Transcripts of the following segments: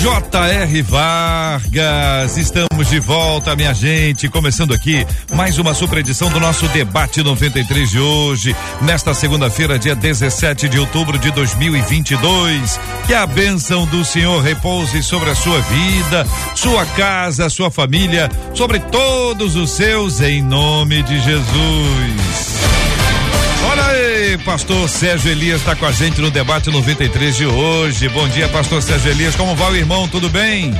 J.R. Vargas, estamos de volta, minha gente. Começando aqui mais uma super edição do nosso Debate 93 de hoje, nesta segunda-feira, dia 17 de outubro de 2022. Que a bênção do Senhor repouse sobre a sua vida, sua casa, sua família, sobre todos os seus, em nome de Jesus. Olha aí, pastor Sérgio Elias está com a gente no debate 93 de hoje. Bom dia, pastor Sérgio Elias. Como vai o irmão? Tudo bem?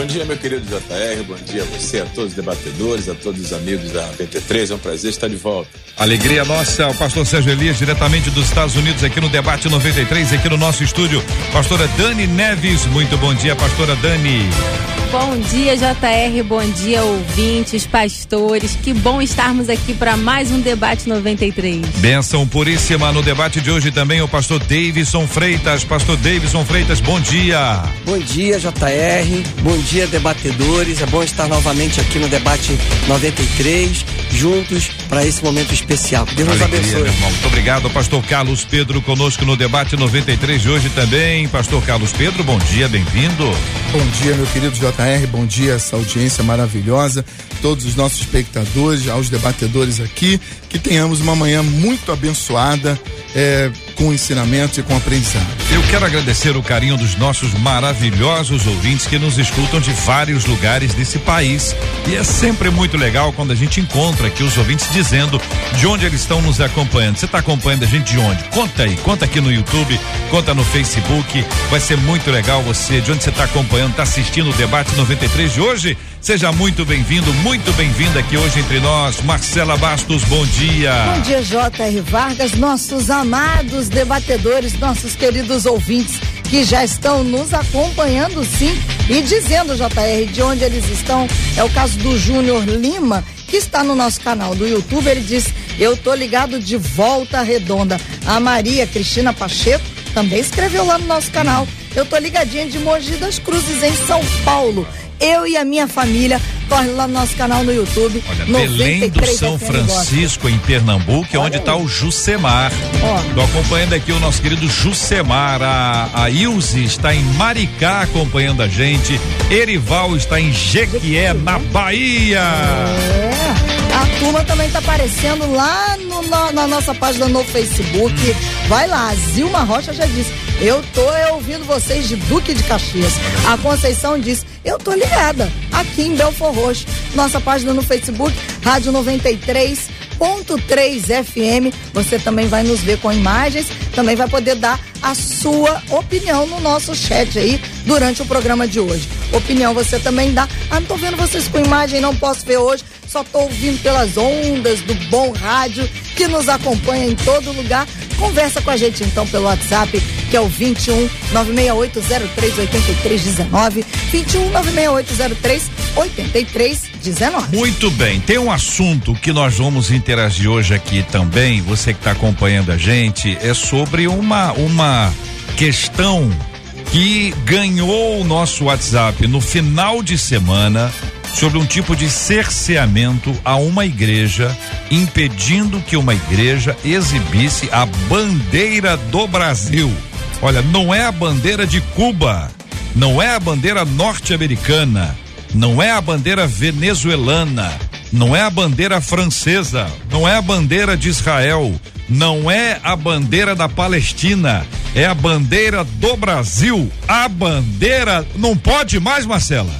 Bom dia, meu querido JR. Bom dia a você, a todos os debatedores, a todos os amigos da 93. É um prazer estar de volta. Alegria nossa, o pastor Sérgio Elias, diretamente dos Estados Unidos, aqui no Debate 93, aqui no nosso estúdio. Pastora Dani Neves, muito bom dia, pastora Dani. Bom dia, JR. Bom dia, ouvintes, pastores. Que bom estarmos aqui para mais um debate 93. Benção puríssima no debate de hoje também o pastor Davidson Freitas. Pastor Davidson Freitas, bom dia. Bom dia, JR. Bom dia, debatedores. É bom estar novamente aqui no debate 93, juntos para esse momento especial. Deus nos abençoe. meu irmão. Muito obrigado, pastor Carlos Pedro, conosco no debate 93 de hoje também. Pastor Carlos Pedro, bom dia, bem-vindo. Bom dia, meu querido JR, bom dia, essa audiência maravilhosa, todos os nossos espectadores, aos debatedores aqui, que tenhamos uma manhã muito abençoada, é, com ensinamentos e com aprendizado. Eu quero agradecer o carinho dos nossos maravilhosos ouvintes que nos escutam de vários lugares desse país. E é sempre muito legal quando a gente encontra aqui os ouvintes dizendo de onde eles estão nos acompanhando. Você está acompanhando a gente de onde? Conta aí, conta aqui no YouTube, conta no Facebook. Vai ser muito legal você, de onde você está acompanhando, está assistindo o debate 93 de hoje. Seja muito bem-vindo, muito bem-vinda aqui hoje entre nós. Marcela Bastos, bom dia. Bom dia, J.R. Vargas, nossos amados debatedores, nossos queridos ouvintes que já estão nos acompanhando sim e dizendo, JR, de onde eles estão. É o caso do Júnior Lima, que está no nosso canal do YouTube. Ele diz: Eu tô ligado de volta redonda. A Maria Cristina Pacheco também escreveu lá no nosso canal. Eu tô ligadinha de Mogi das Cruzes, em São Paulo. Eu e a minha família corre lá no nosso canal no YouTube. Olha, Belém do 93 São FM. Francisco, em Pernambuco, é Olha onde está o Jucemar. Tô acompanhando aqui o nosso querido Jucemar. A, a Ilse está em Maricá acompanhando a gente. Erival está em Jequié, na Bahia. É, a turma também tá aparecendo lá no- na, na nossa página no Facebook. Vai lá, Zilma Rocha já disse. Eu tô é, ouvindo vocês de Duque de Caxias. A Conceição disse, eu tô ligada aqui em Belfor Roxo. Nossa página no Facebook, Rádio 93.3 FM. Você também vai nos ver com imagens, também vai poder dar a sua opinião no nosso chat aí durante o programa de hoje. Opinião você também dá. Ah, não tô vendo vocês com imagem, não posso ver hoje. Só tô ouvindo pelas ondas do bom rádio que nos acompanha em todo lugar. Conversa com a gente então pelo WhatsApp, que é o 21 96803 8319. 21 96803 8319. Muito bem, tem um assunto que nós vamos interagir hoje aqui também, você que está acompanhando a gente, é sobre uma, uma questão que ganhou o nosso WhatsApp no final de semana sobre um tipo de cerceamento a uma igreja, impedindo que uma igreja exibisse a bandeira do Brasil. Olha, não é a bandeira de Cuba, não é a bandeira norte-americana, não é a bandeira venezuelana, não é a bandeira francesa, não é a bandeira de Israel, não é a bandeira da Palestina, é a bandeira do Brasil. A bandeira não pode mais, Marcela.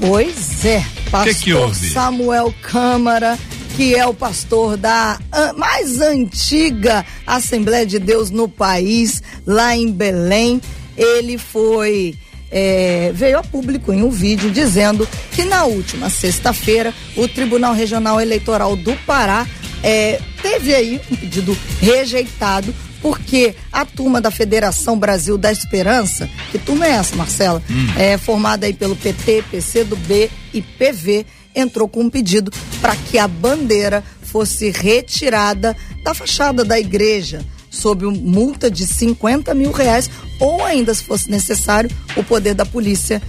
Pois é, pastor que houve? Samuel Câmara, que é o pastor da mais antiga Assembleia de Deus no país, lá em Belém. Ele foi. é, veio a público em um vídeo dizendo que na última sexta-feira o Tribunal Regional Eleitoral do Pará é, teve aí um pedido rejeitado porque a turma da Federação Brasil da Esperança, que turma é essa, Marcela? Hum. É formada aí pelo PT, PCdoB e PV, entrou com um pedido para que a bandeira fosse retirada da fachada da igreja sob multa de 50 mil reais ou ainda se fosse necessário o poder da polícia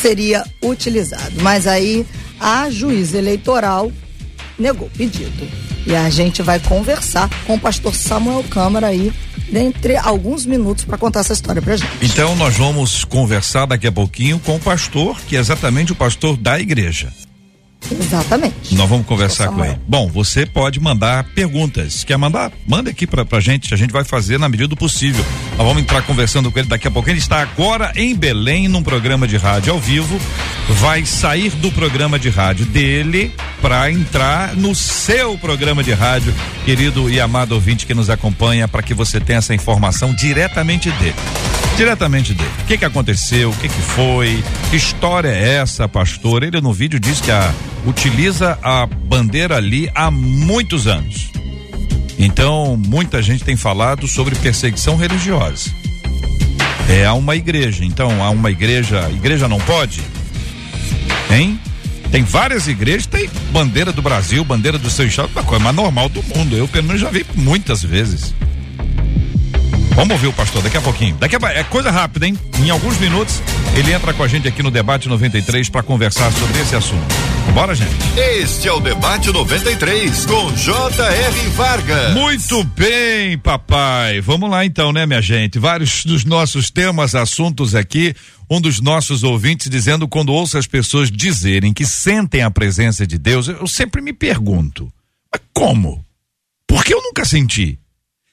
seria utilizado. Mas aí a juíza eleitoral negou o pedido. E a gente vai conversar com o pastor Samuel Câmara aí dentre alguns minutos para contar essa história pra gente. Então nós vamos conversar daqui a pouquinho com o pastor, que é exatamente o pastor da igreja. Exatamente. Nós vamos conversar com ele. Bom, você pode mandar perguntas. Quer mandar? Manda aqui pra, pra gente. A gente vai fazer na medida do possível. Nós vamos entrar conversando com ele daqui a pouco. Ele está agora em Belém, num programa de rádio ao vivo. Vai sair do programa de rádio dele para entrar no seu programa de rádio, querido e amado ouvinte que nos acompanha, para que você tenha essa informação diretamente dele diretamente dele. O que que aconteceu? O que que foi? Que história é essa, pastor? Ele no vídeo diz que a, utiliza a bandeira ali há muitos anos. Então, muita gente tem falado sobre perseguição religiosa. É há uma igreja, então há uma igreja, igreja não pode? Hein? Tem várias igrejas, tem bandeira do Brasil, bandeira do seu estado, uma coisa mais normal do mundo. Eu pelo menos já vi muitas vezes. Vamos ouvir o pastor daqui a pouquinho. Daqui a, é coisa rápida, hein? Em alguns minutos ele entra com a gente aqui no debate 93 para conversar sobre esse assunto. Bora, gente. Este é o debate 93 com J.R. Vargas. Muito bem, papai. Vamos lá então, né, minha gente? Vários dos nossos temas, assuntos aqui. Um dos nossos ouvintes dizendo quando ouço as pessoas dizerem que sentem a presença de Deus, eu sempre me pergunto: mas como? Porque eu nunca senti.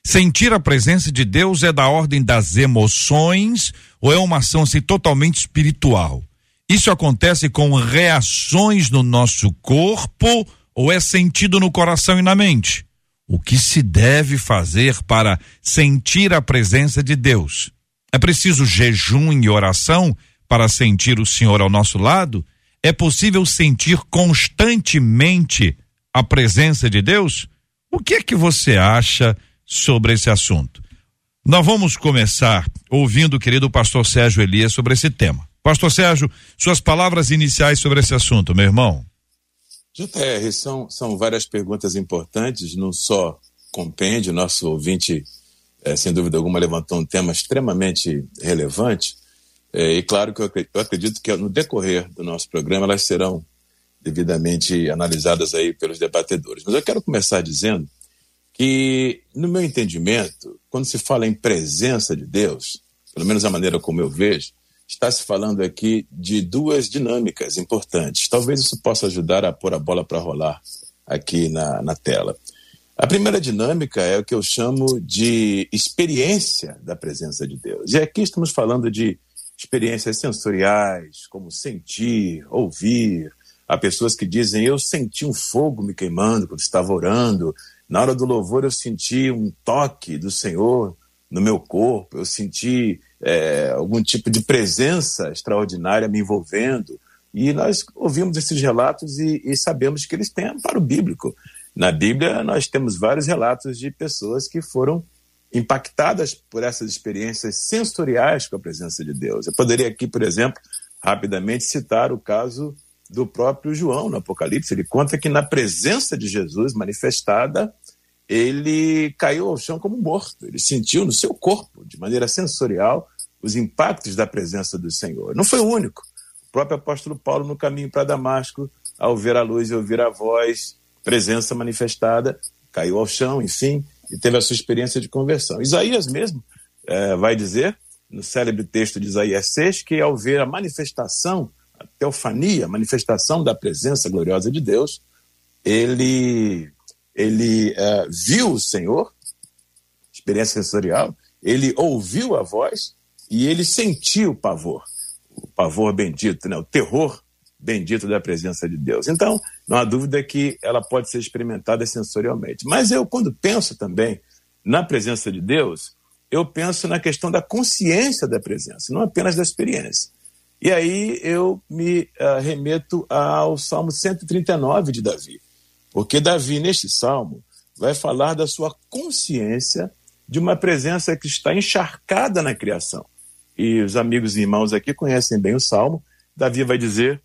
Sentir a presença de Deus é da ordem das emoções ou é uma ação assim, totalmente espiritual? Isso acontece com reações no nosso corpo ou é sentido no coração e na mente? O que se deve fazer para sentir a presença de Deus? É preciso jejum e oração para sentir o Senhor ao nosso lado? É possível sentir constantemente a presença de Deus? O que é que você acha? Sobre esse assunto. Nós vamos começar ouvindo o querido pastor Sérgio Elias sobre esse tema. Pastor Sérgio, suas palavras iniciais sobre esse assunto, meu irmão. JR, são, são várias perguntas importantes, não só compêndio, nosso ouvinte, é, sem dúvida alguma, levantou um tema extremamente relevante, é, e claro que eu acredito, eu acredito que no decorrer do nosso programa elas serão devidamente analisadas aí pelos debatedores. Mas eu quero começar dizendo que, no meu entendimento, quando se fala em presença de Deus, pelo menos a maneira como eu vejo, está se falando aqui de duas dinâmicas importantes. Talvez isso possa ajudar a pôr a bola para rolar aqui na, na tela. A primeira dinâmica é o que eu chamo de experiência da presença de Deus. E aqui estamos falando de experiências sensoriais, como sentir, ouvir. Há pessoas que dizem: Eu senti um fogo me queimando quando estava orando, na hora do louvor eu senti um toque do Senhor no meu corpo, eu senti é, algum tipo de presença extraordinária me envolvendo. E nós ouvimos esses relatos e, e sabemos que eles têm amparo bíblico. Na Bíblia, nós temos vários relatos de pessoas que foram impactadas por essas experiências sensoriais com a presença de Deus. Eu poderia aqui, por exemplo, rapidamente citar o caso do próprio João no Apocalipse. Ele conta que na presença de Jesus manifestada, ele caiu ao chão como morto. Ele sentiu no seu corpo, de maneira sensorial, os impactos da presença do Senhor. Não foi o único. O próprio apóstolo Paulo, no caminho para Damasco, ao ver a luz e ouvir a voz, presença manifestada, caiu ao chão, enfim, e teve a sua experiência de conversão. Isaías mesmo é, vai dizer, no célebre texto de Isaías 6, que ao ver a manifestação a teofania, a manifestação da presença gloriosa de Deus, ele, ele uh, viu o Senhor, experiência sensorial, ele ouviu a voz e ele sentiu o pavor, o pavor bendito, né? o terror bendito da presença de Deus. Então, não há dúvida que ela pode ser experimentada sensorialmente. Mas eu, quando penso também na presença de Deus, eu penso na questão da consciência da presença, não apenas da experiência. E aí eu me uh, remeto ao Salmo 139 de Davi, porque Davi, neste salmo, vai falar da sua consciência de uma presença que está encharcada na criação. E os amigos e irmãos aqui conhecem bem o Salmo. Davi vai dizer,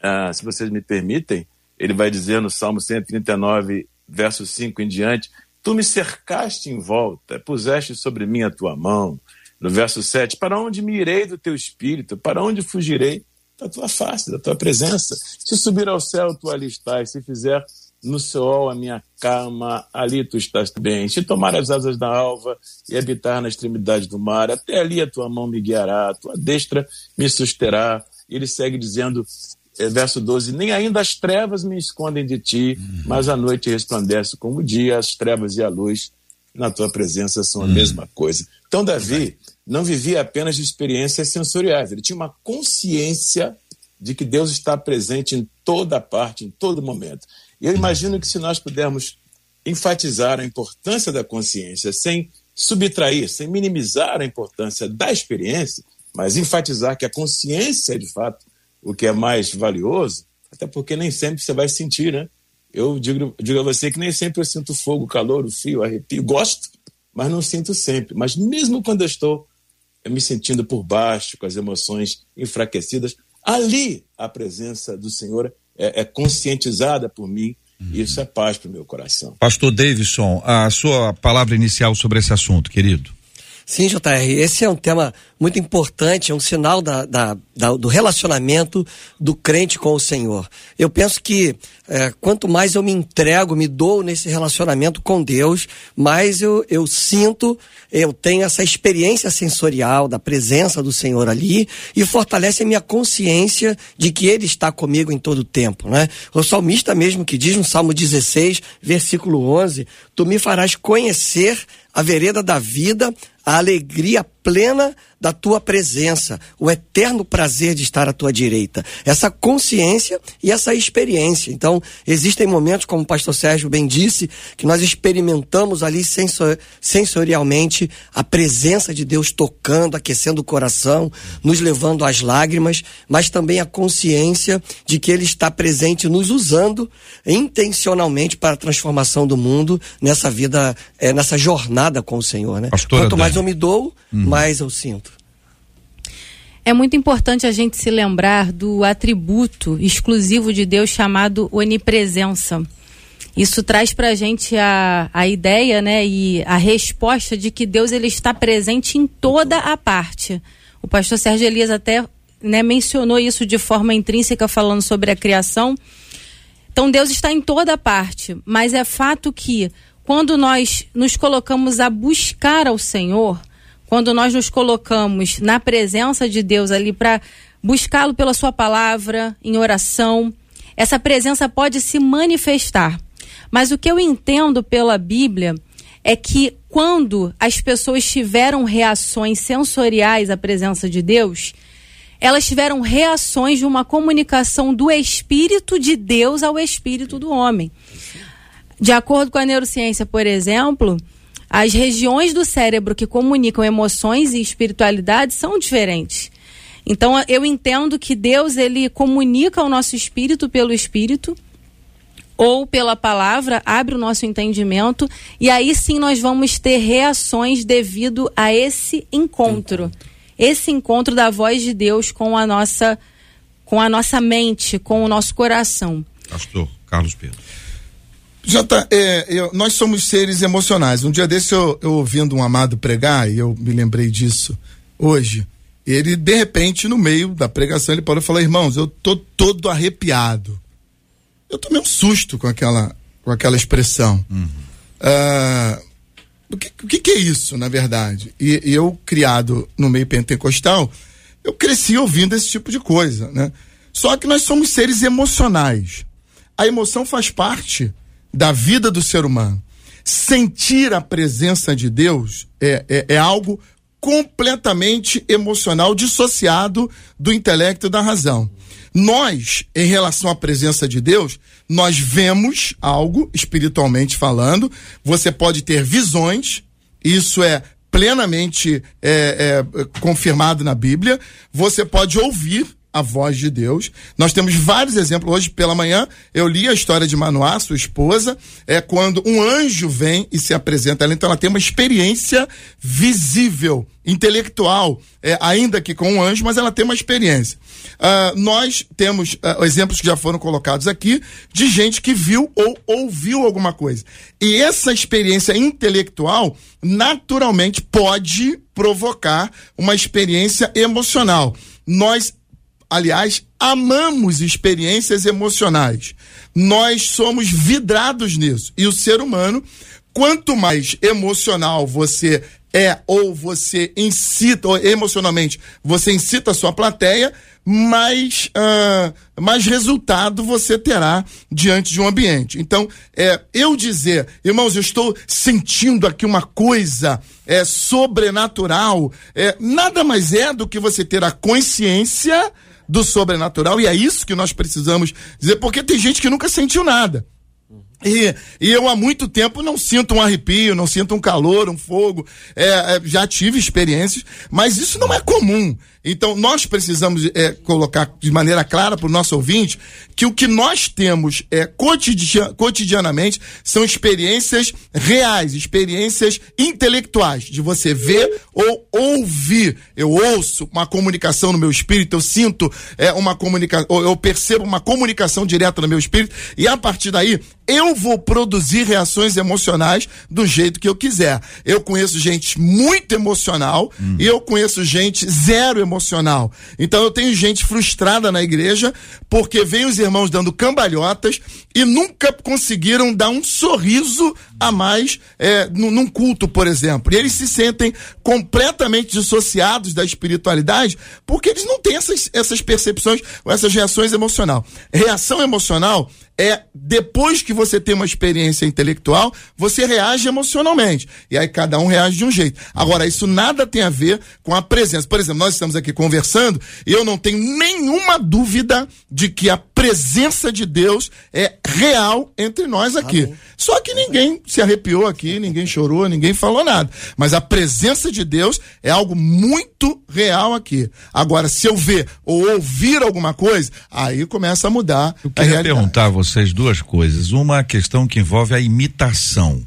ah, se vocês me permitem, ele vai dizer no Salmo 139, verso 5 em diante: Tu me cercaste em volta, puseste sobre mim a tua mão. No verso 7, para onde me irei do teu espírito? Para onde fugirei da tua face, da tua presença? Se subir ao céu, tu ali estás. Se fizer no sol a minha cama, ali tu estás bem. Se tomar as asas da alva e habitar na extremidade do mar, até ali a tua mão me guiará, a tua destra me susterá. E ele segue dizendo, é, verso 12: Nem ainda as trevas me escondem de ti, uhum. mas a noite resplandece como o dia, as trevas e a luz na tua presença são a uhum. mesma coisa. Então, Davi não vivia apenas de experiências sensoriais, ele tinha uma consciência de que Deus está presente em toda parte, em todo momento. E eu imagino que se nós pudermos enfatizar a importância da consciência sem subtrair, sem minimizar a importância da experiência, mas enfatizar que a consciência é de fato o que é mais valioso, até porque nem sempre você vai sentir, né? Eu digo, digo a você que nem sempre eu sinto fogo, calor, o frio, arrepio, gosto, mas não sinto sempre. Mas mesmo quando eu estou me sentindo por baixo, com as emoções enfraquecidas, ali a presença do Senhor é, é conscientizada por mim uhum. isso é paz para o meu coração. Pastor Davidson, a sua palavra inicial sobre esse assunto, querido. Sim, JR, esse é um tema muito importante, é um sinal da, da, da, do relacionamento do crente com o Senhor. Eu penso que é, quanto mais eu me entrego, me dou nesse relacionamento com Deus, mais eu, eu sinto, eu tenho essa experiência sensorial da presença do Senhor ali e fortalece a minha consciência de que Ele está comigo em todo o tempo. Né? O salmista mesmo que diz no Salmo 16, versículo 11: Tu me farás conhecer a vereda da vida, a alegria plena da tua presença, o eterno prazer de estar à tua direita. Essa consciência e essa experiência. Então, existem momentos, como o pastor Sérgio bem disse, que nós experimentamos ali sensor, sensorialmente a presença de Deus tocando, aquecendo o coração, nos levando às lágrimas, mas também a consciência de que Ele está presente nos usando intencionalmente para a transformação do mundo nessa vida, é, nessa jornada com o Senhor. Né? Quanto mais eu me dou, uhum. Mais eu sinto. É muito importante a gente se lembrar do atributo exclusivo de Deus chamado onipresença. Isso traz para a gente a, ideia né, e a resposta de que Deus ele está presente em toda a parte. O pastor Sérgio Elias até né, mencionou isso de forma intrínseca, falando sobre a criação. Então, Deus está em toda a parte, mas é fato que quando nós nos colocamos a buscar ao Senhor, quando nós nos colocamos na presença de Deus ali para buscá-lo pela sua palavra, em oração, essa presença pode se manifestar. Mas o que eu entendo pela Bíblia é que quando as pessoas tiveram reações sensoriais à presença de Deus, elas tiveram reações de uma comunicação do Espírito de Deus ao Espírito do homem. De acordo com a neurociência, por exemplo, as regiões do cérebro que comunicam emoções e espiritualidade são diferentes. Então eu entendo que Deus ele comunica o nosso espírito pelo espírito ou pela palavra, abre o nosso entendimento e aí sim nós vamos ter reações devido a esse encontro. Esse encontro da voz de Deus com a nossa com a nossa mente, com o nosso coração. Pastor Carlos Pedro. Jota, é, eu, nós somos seres emocionais. Um dia desse eu, eu ouvindo um amado pregar, e eu me lembrei disso hoje. Ele, de repente, no meio da pregação, ele parou e falou: Irmãos, eu tô todo arrepiado. Eu tomei um susto com aquela, com aquela expressão. Uhum. Ah, o, que, o que, que, é isso, na verdade? E, e eu, criado no meio pentecostal, eu cresci ouvindo esse tipo de coisa, né? Só que nós somos seres emocionais. A emoção faz parte da vida do ser humano. Sentir a presença de Deus é, é, é algo completamente emocional, dissociado do intelecto e da razão. Nós, em relação à presença de Deus, nós vemos algo, espiritualmente falando, você pode ter visões, isso é plenamente é, é, confirmado na Bíblia, você pode ouvir a voz de Deus. Nós temos vários exemplos. Hoje pela manhã eu li a história de Manoá, sua esposa, é quando um anjo vem e se apresenta a ela. Então ela tem uma experiência visível, intelectual, é, ainda que com um anjo, mas ela tem uma experiência. Uh, nós temos uh, exemplos que já foram colocados aqui de gente que viu ou ouviu alguma coisa. E essa experiência intelectual naturalmente pode provocar uma experiência emocional. Nós, aliás, amamos experiências emocionais. Nós somos vidrados nisso. E o ser humano, quanto mais emocional você é ou você incita, ou emocionalmente, você incita a sua plateia, mais, uh, mais resultado você terá diante de um ambiente. Então, é, eu dizer, irmãos, eu estou sentindo aqui uma coisa é, sobrenatural, é, nada mais é do que você ter a consciência do sobrenatural, e é isso que nós precisamos dizer, porque tem gente que nunca sentiu nada. E, e, eu há muito tempo não sinto um arrepio, não sinto um calor, um fogo. É, é, já tive experiências, mas isso não é comum. Então, nós precisamos é, colocar de maneira clara para o nosso ouvinte que o que nós temos é, cotidian, cotidianamente são experiências reais, experiências intelectuais, de você ver ou ouvir. Eu ouço uma comunicação no meu espírito, eu sinto é, uma comunicação, eu percebo uma comunicação direta no meu espírito, e a partir daí eu vou produzir reações emocionais do jeito que eu quiser. Eu conheço gente muito emocional hum. e eu conheço gente zero emocional emocional. Então eu tenho gente frustrada na igreja porque vem os irmãos dando cambalhotas e nunca conseguiram dar um sorriso a mais é, num culto, por exemplo. E eles se sentem completamente dissociados da espiritualidade porque eles não têm essas, essas percepções, essas reações emocionais. Reação emocional é depois que você tem uma experiência intelectual, você reage emocionalmente. E aí cada um reage de um jeito. Agora, isso nada tem a ver com a presença. Por exemplo, nós estamos aqui conversando e eu não tenho nenhuma dúvida de que a presença de Deus é real entre nós aqui. Amém. Só que ninguém se arrepiou aqui, ninguém chorou, ninguém falou nada. Mas a presença de Deus é algo muito real aqui. Agora, se eu ver ou ouvir alguma coisa, aí começa a mudar. Eu queria perguntar a vocês duas coisas. Uma questão que envolve a imitação.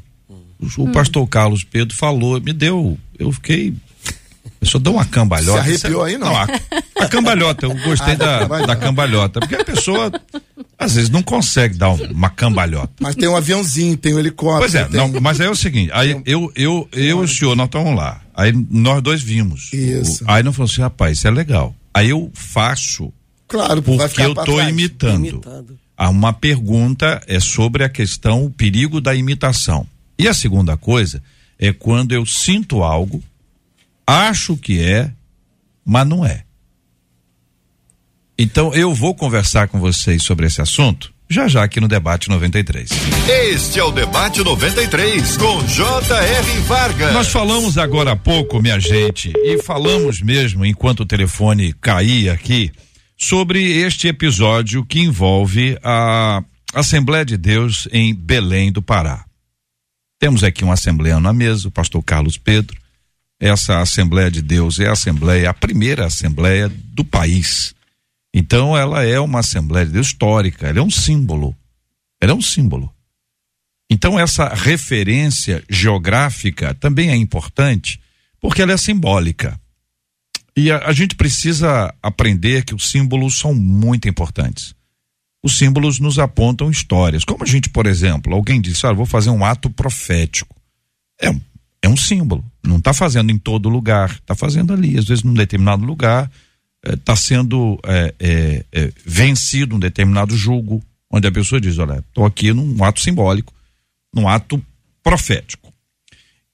O hum. pastor Carlos Pedro falou, me deu, eu fiquei eu só dou uma cambalhota. Se arrepiou aí, não? não a, a, cambalhota, eu gostei ah, da, da cambalhota. Porque a pessoa, às vezes, não consegue dar uma cambalhota. Mas tem um aviãozinho, tem um helicóptero. Pois é, tem... não, mas aí é o seguinte, aí eu, eu, eu, eu e o senhor, nós estamos lá. Aí nós dois vimos. Isso. O, aí não falou assim, rapaz, isso é legal. Aí eu faço. Claro, porque eu estou imitando. imitando. Ah, uma pergunta é sobre a questão, o perigo da imitação. E a segunda coisa é quando eu sinto algo acho que é, mas não é. Então eu vou conversar com vocês sobre esse assunto já já aqui no Debate 93. Este é o Debate 93 com J.R. Vargas. Nós falamos agora há pouco, minha gente, e falamos mesmo enquanto o telefone caía aqui sobre este episódio que envolve a Assembleia de Deus em Belém do Pará. Temos aqui um assembleano na mesa, o pastor Carlos Pedro, essa Assembleia de Deus é a Assembleia, a primeira Assembleia do país. Então ela é uma Assembleia de Deus histórica, ela é um símbolo. Ela é um símbolo. Então essa referência geográfica também é importante, porque ela é simbólica. E a, a gente precisa aprender que os símbolos são muito importantes. Os símbolos nos apontam histórias. Como a gente, por exemplo, alguém disse, ah, vou fazer um ato profético. É um é um símbolo. Não está fazendo em todo lugar, está fazendo ali, às vezes num determinado lugar, está eh, sendo é, é, é, vencido um determinado julgo, onde a pessoa diz: olha, estou aqui num ato simbólico, num ato profético.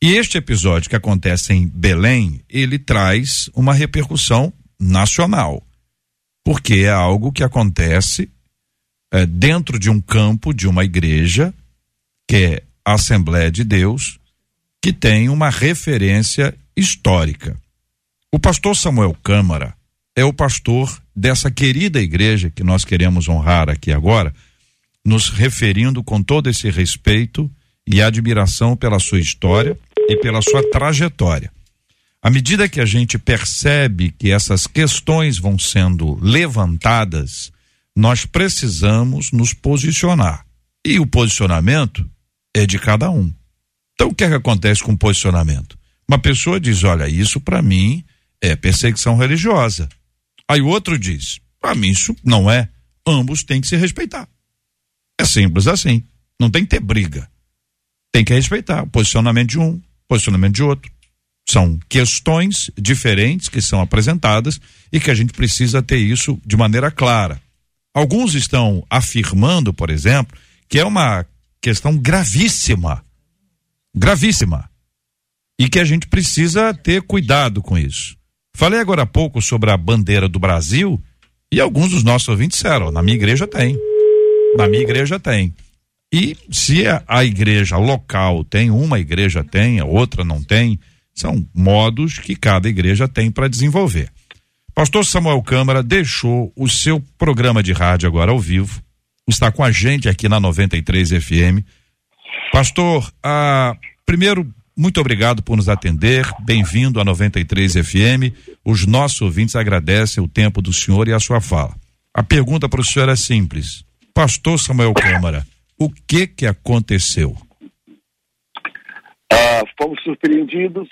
E este episódio que acontece em Belém, ele traz uma repercussão nacional, porque é algo que acontece dentro de um campo de uma igreja, que é a Assembleia de Deus, que tem uma referência histórica. O pastor Samuel Câmara é o pastor dessa querida igreja que nós queremos honrar aqui agora, nos referindo com todo esse respeito e admiração pela sua história e pela sua trajetória. À medida que a gente percebe que essas questões vão sendo levantadas, nós precisamos nos posicionar. E o posicionamento é de cada um. Então, o que é que acontece com o posicionamento? Uma pessoa diz: Olha, isso para mim é perseguição religiosa. Aí o outro diz: Para mim isso não é. Ambos têm que se respeitar. É simples assim. Não tem que ter briga. Tem que respeitar o posicionamento de um, posicionamento de outro. São questões diferentes que são apresentadas e que a gente precisa ter isso de maneira clara. Alguns estão afirmando, por exemplo, que é uma questão gravíssima. Gravíssima. E que a gente precisa ter cuidado com isso. Falei agora há pouco sobre a bandeira do Brasil e alguns dos nossos ouvintes disseram: na minha igreja tem. Na minha igreja tem. E se a, a igreja local tem, uma igreja tem, a outra não tem, são modos que cada igreja tem para desenvolver. Pastor Samuel Câmara deixou o seu programa de rádio agora ao vivo, está com a gente aqui na 93 FM. Pastor, ah, primeiro, muito obrigado por nos atender, bem-vindo à 93 FM. Os nossos ouvintes agradecem o tempo do senhor e a sua fala. A pergunta para o senhor é simples. Pastor Samuel Câmara, o que que aconteceu? Ah, fomos surpreendidos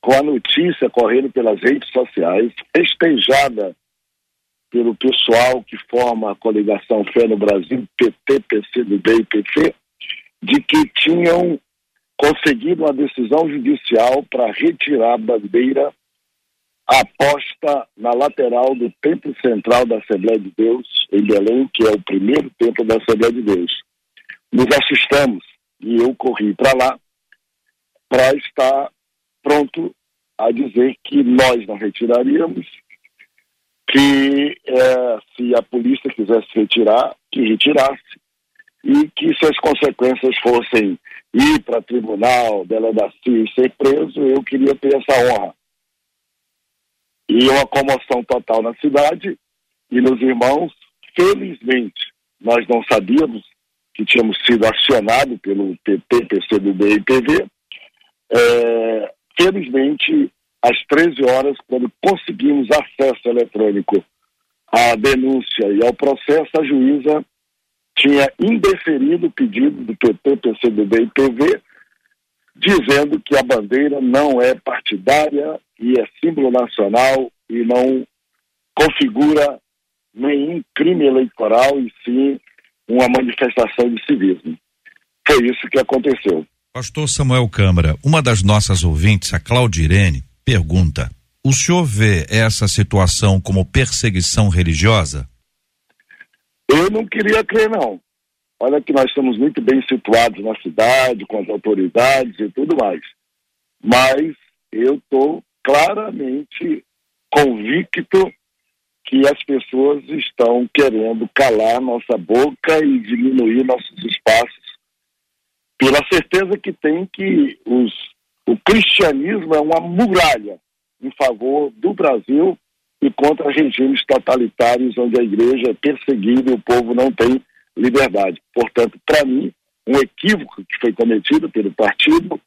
com a notícia correndo pelas redes sociais, festejada pelo pessoal que forma a coligação Fé no Brasil, PT, PCdoB e PP, de que tinham conseguido uma decisão judicial para retirar a bandeira aposta na lateral do Templo Central da Assembleia de Deus, em Belém, que é o primeiro templo da Assembleia de Deus. Nos assustamos e eu corri para lá para estar pronto a dizer que nós não retiraríamos, que é, se a polícia quisesse retirar, que retirasse, e que se as consequências fossem ir para tribunal, delegacia e ser preso, eu queria ter essa honra. E uma comoção total na cidade e nos irmãos. Felizmente, nós não sabíamos que tínhamos sido acionados pelo PT, PCdoB e PV. É, felizmente, às 13 horas, quando conseguimos acesso eletrônico à denúncia e ao processo, a juíza tinha indeferido o pedido do PT, PCdoB e PV, dizendo que a bandeira não é partidária e é símbolo nacional e não configura nenhum crime eleitoral e sim uma manifestação de civismo. Foi isso que aconteceu. Pastor Samuel Câmara, uma das nossas ouvintes, a Claudirene, pergunta: o senhor vê essa situação como perseguição religiosa? Eu não queria crer, não. Olha que nós estamos muito bem situados na cidade, com as autoridades e tudo mais. Mas eu estou claramente convicto que as pessoas estão querendo calar nossa boca e diminuir nossos espaços, pela certeza que tem que os, o cristianismo é uma muralha em favor do Brasil e contra regimes totalitários onde a igreja é perseguida e o povo não tem liberdade. Portanto, para mim, um equívoco que foi cometido pelo partido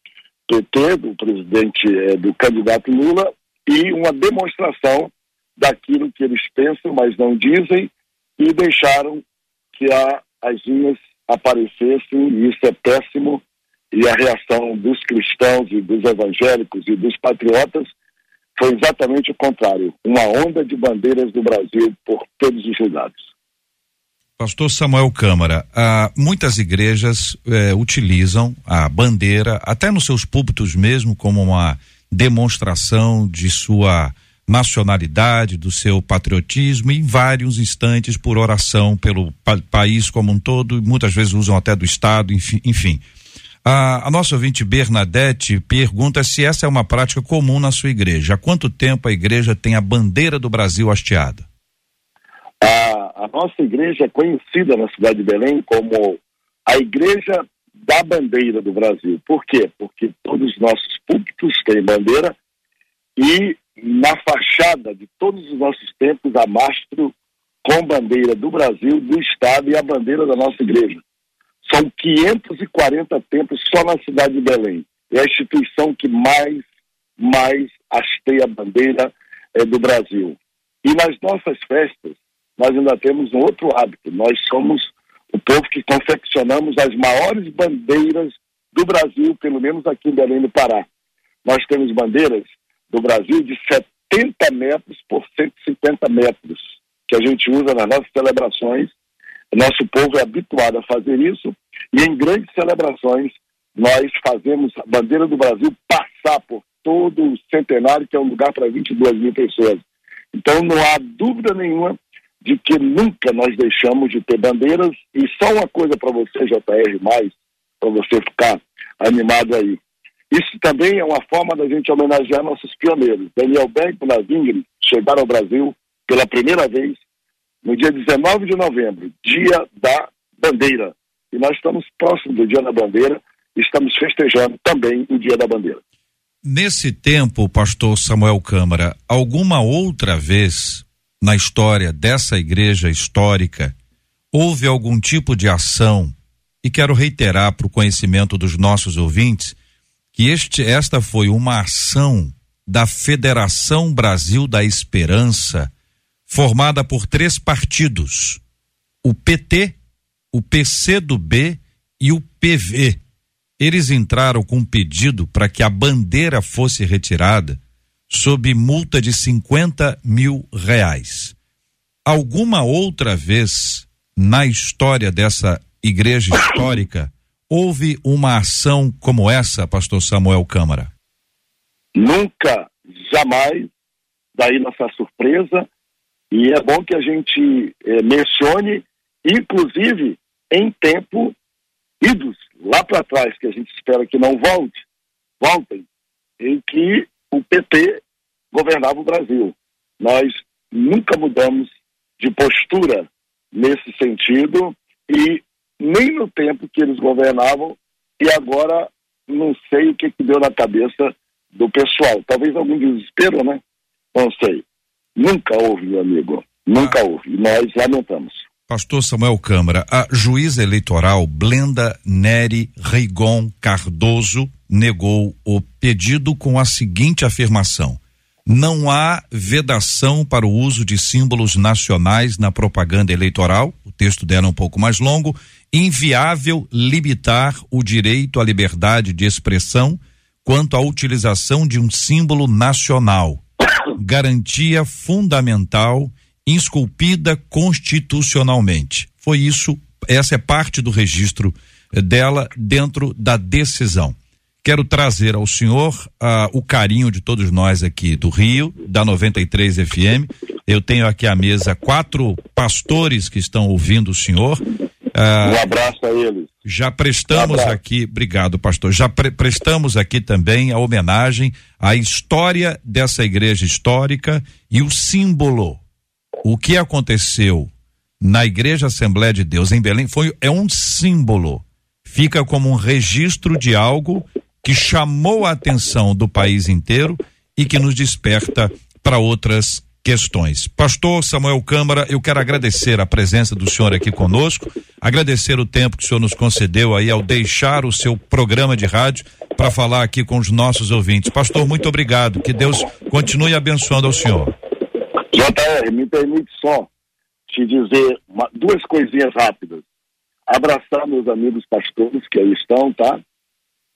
PT, do presidente, eh, do candidato Lula, e uma demonstração daquilo que eles pensam, mas não dizem, e deixaram que a, as linhas aparecessem, e isso é péssimo, e a reação dos cristãos e dos evangélicos e dos patriotas foi exatamente o contrário, uma onda de bandeiras do Brasil por todos os lados. Pastor Samuel Câmara, ah, muitas igrejas eh, utilizam a bandeira, até nos seus púlpitos mesmo, como uma demonstração de sua nacionalidade, do seu patriotismo, em vários instantes por oração pelo pa país como um todo, muitas vezes usam até do Estado, enfim. enfim. A, a nossa ouvinte Bernadette pergunta se essa é uma prática comum na sua igreja. Há quanto tempo a igreja tem a bandeira do Brasil hasteada? A, a nossa igreja é conhecida na cidade de Belém como a igreja da bandeira do Brasil. Por quê? Porque todos os nossos púlpitos têm bandeira e na fachada de todos os nossos templos há mastro com bandeira do Brasil, do Estado e a bandeira da nossa igreja. São 540 templos só na cidade de Belém. É a instituição que mais, mais hastei a bandeira eh, do Brasil. E nas nossas festas, nós ainda temos um outro hábito. Nós somos o povo que confeccionamos as maiores bandeiras do Brasil, pelo menos aqui em Belém do Pará. Nós temos bandeiras do Brasil de 70 metros por 150 metros, que a gente usa nas nossas celebrações. Nosso povo é habituado a fazer isso, e em grandes celebrações nós fazemos a bandeira do Brasil passar por todo o centenário, que é um lugar para 22 mil pessoas. Então não há dúvida nenhuma de que nunca nós deixamos de ter bandeiras. E só uma coisa para você, JR, mais, para você ficar animado aí. Isso também é uma forma da gente homenagear nossos pioneiros. Daniel Beck e Navingre chegaram ao Brasil pela primeira vez no dia 19 de novembro, dia da bandeira. E nós estamos próximos do dia da bandeira, estamos festejando também o dia da bandeira. Nesse tempo, pastor Samuel Câmara, alguma outra vez na história dessa igreja histórica houve algum tipo de ação, e quero reiterar para o conhecimento dos nossos ouvintes, que este, esta foi uma ação da Federação Brasil da Esperança, formada por três partidos: o PT, o PCdoB e o PV eles entraram com um pedido para que a bandeira fosse retirada sob multa de 50 mil reais. Alguma outra vez na história dessa igreja histórica houve uma ação como essa, pastor Samuel Câmara? Nunca, jamais, daí nossa surpresa, e é bom que a gente eh, mencione, inclusive em tempo idos lá para trás, que a gente espera que não volte, voltem, em que o PT governava o Brasil. Nós nunca mudamos de postura nesse sentido e nem no tempo que eles governavam e agora não sei o que, que deu na cabeça do pessoal. Talvez algum desespero, né? Não sei. Nunca houve, meu amigo. Nunca ah. houve. Nós lamentamos. Pastor Samuel Câmara, a juíza eleitoral Blenda Neri Reigon Cardoso negou o pedido com a seguinte afirmação: não há vedação para o uso de símbolos nacionais na propaganda eleitoral. O texto dela é um pouco mais longo. Inviável limitar o direito à liberdade de expressão quanto à utilização de um símbolo nacional. Garantia fundamental esculpida constitucionalmente. Foi isso, essa é parte do registro eh, dela dentro da decisão. Quero trazer ao senhor uh, o carinho de todos nós aqui do Rio, da 93 FM. Eu tenho aqui à mesa quatro pastores que estão ouvindo o senhor. Uh, um abraço a eles. Já prestamos um aqui, obrigado, pastor. Já pre prestamos aqui também a homenagem à história dessa igreja histórica e o símbolo o que aconteceu na Igreja Assembleia de Deus em Belém foi é um símbolo. Fica como um registro de algo que chamou a atenção do país inteiro e que nos desperta para outras questões. Pastor Samuel Câmara, eu quero agradecer a presença do senhor aqui conosco, agradecer o tempo que o senhor nos concedeu aí ao deixar o seu programa de rádio para falar aqui com os nossos ouvintes. Pastor, muito obrigado. Que Deus continue abençoando ao senhor. JR, me permite só te dizer uma, duas coisinhas rápidas. Abraçar meus amigos pastores que aí estão, tá?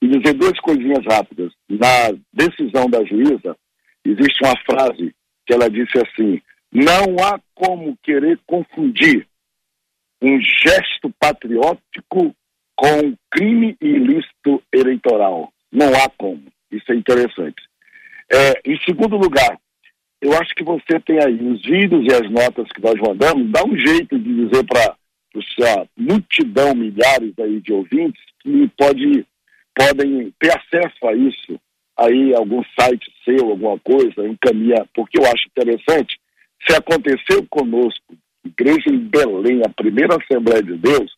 E dizer duas coisinhas rápidas. Na decisão da juíza, existe uma frase que ela disse assim: não há como querer confundir um gesto patriótico com um crime ilícito eleitoral. Não há como. Isso é interessante. É, em segundo lugar, eu acho que você tem aí os vídeos e as notas que nós mandamos, dá um jeito de dizer para a multidão, milhares aí de ouvintes, que pode, podem ter acesso a isso, aí algum site seu, alguma coisa, encaminha, porque eu acho interessante, se aconteceu conosco, igreja em Belém, a primeira Assembleia de Deus,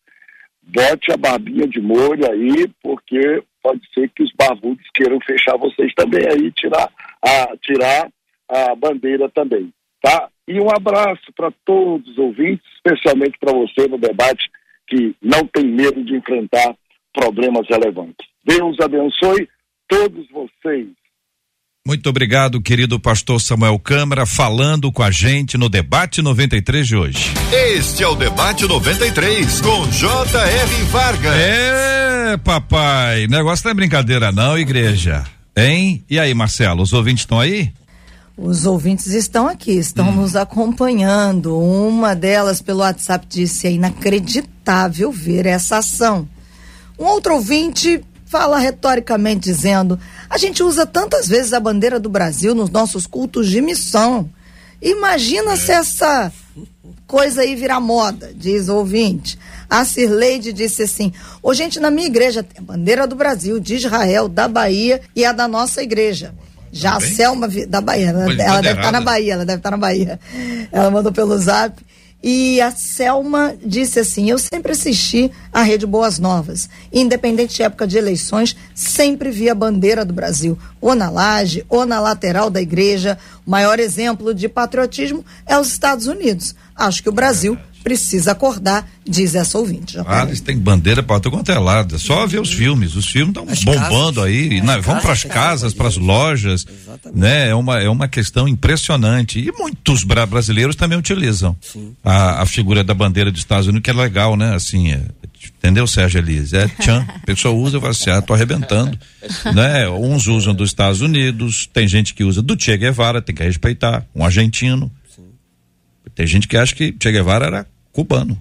bote a barbinha de molho aí, porque pode ser que os barbudos queiram fechar vocês também aí, tirar, a, tirar a bandeira também, tá? E um abraço para todos os ouvintes, especialmente para você no debate que não tem medo de enfrentar problemas relevantes. Deus abençoe todos vocês. Muito obrigado, querido pastor Samuel Câmara, falando com a gente no debate 93 de hoje. Este é o debate 93 com J.R. Vargas. É, papai, negócio não é brincadeira não, igreja. Hein? E aí, Marcelo, os ouvintes estão aí? Os ouvintes estão aqui, estão hum. nos acompanhando. Uma delas pelo WhatsApp disse: é inacreditável ver essa ação. Um outro ouvinte fala retoricamente dizendo: a gente usa tantas vezes a bandeira do Brasil nos nossos cultos de missão. Imagina se essa coisa aí virar moda, diz o ouvinte. A Cirleide disse assim: Ô, gente, na minha igreja tem a bandeira do Brasil, de Israel, da Bahia e a da nossa igreja. Já a Selma da Bahia, ela, ela deve estar tá na Bahia, ela deve estar tá na Bahia. Ela mandou pelo zap. E a Selma disse assim: Eu sempre assisti a Rede Boas Novas. Independente de época de eleições, sempre vi a bandeira do Brasil, ou na laje, ou na lateral da igreja. O maior exemplo de patriotismo é os Estados Unidos. Acho que o Brasil precisa acordar, diz essa ouvinte. Já ah, eles têm bandeira para todo quanto é lado. É só ver os filmes. Os filmes estão bombando casas, aí. Né? Vão para as casas, para as lojas. Né? É, uma, é uma questão impressionante. E muitos bra brasileiros também utilizam a, a, figura da bandeira dos Estados Unidos, que é legal, né? Assim, é, entendeu, Sérgio Elise? É tchan. A pessoa usa e fala assim, ah, tô arrebentando. né? Uns usam dos Estados Unidos, tem gente que usa do Che Guevara, tem que respeitar. Um argentino. Tem gente que acha que Che Guevara era cubano.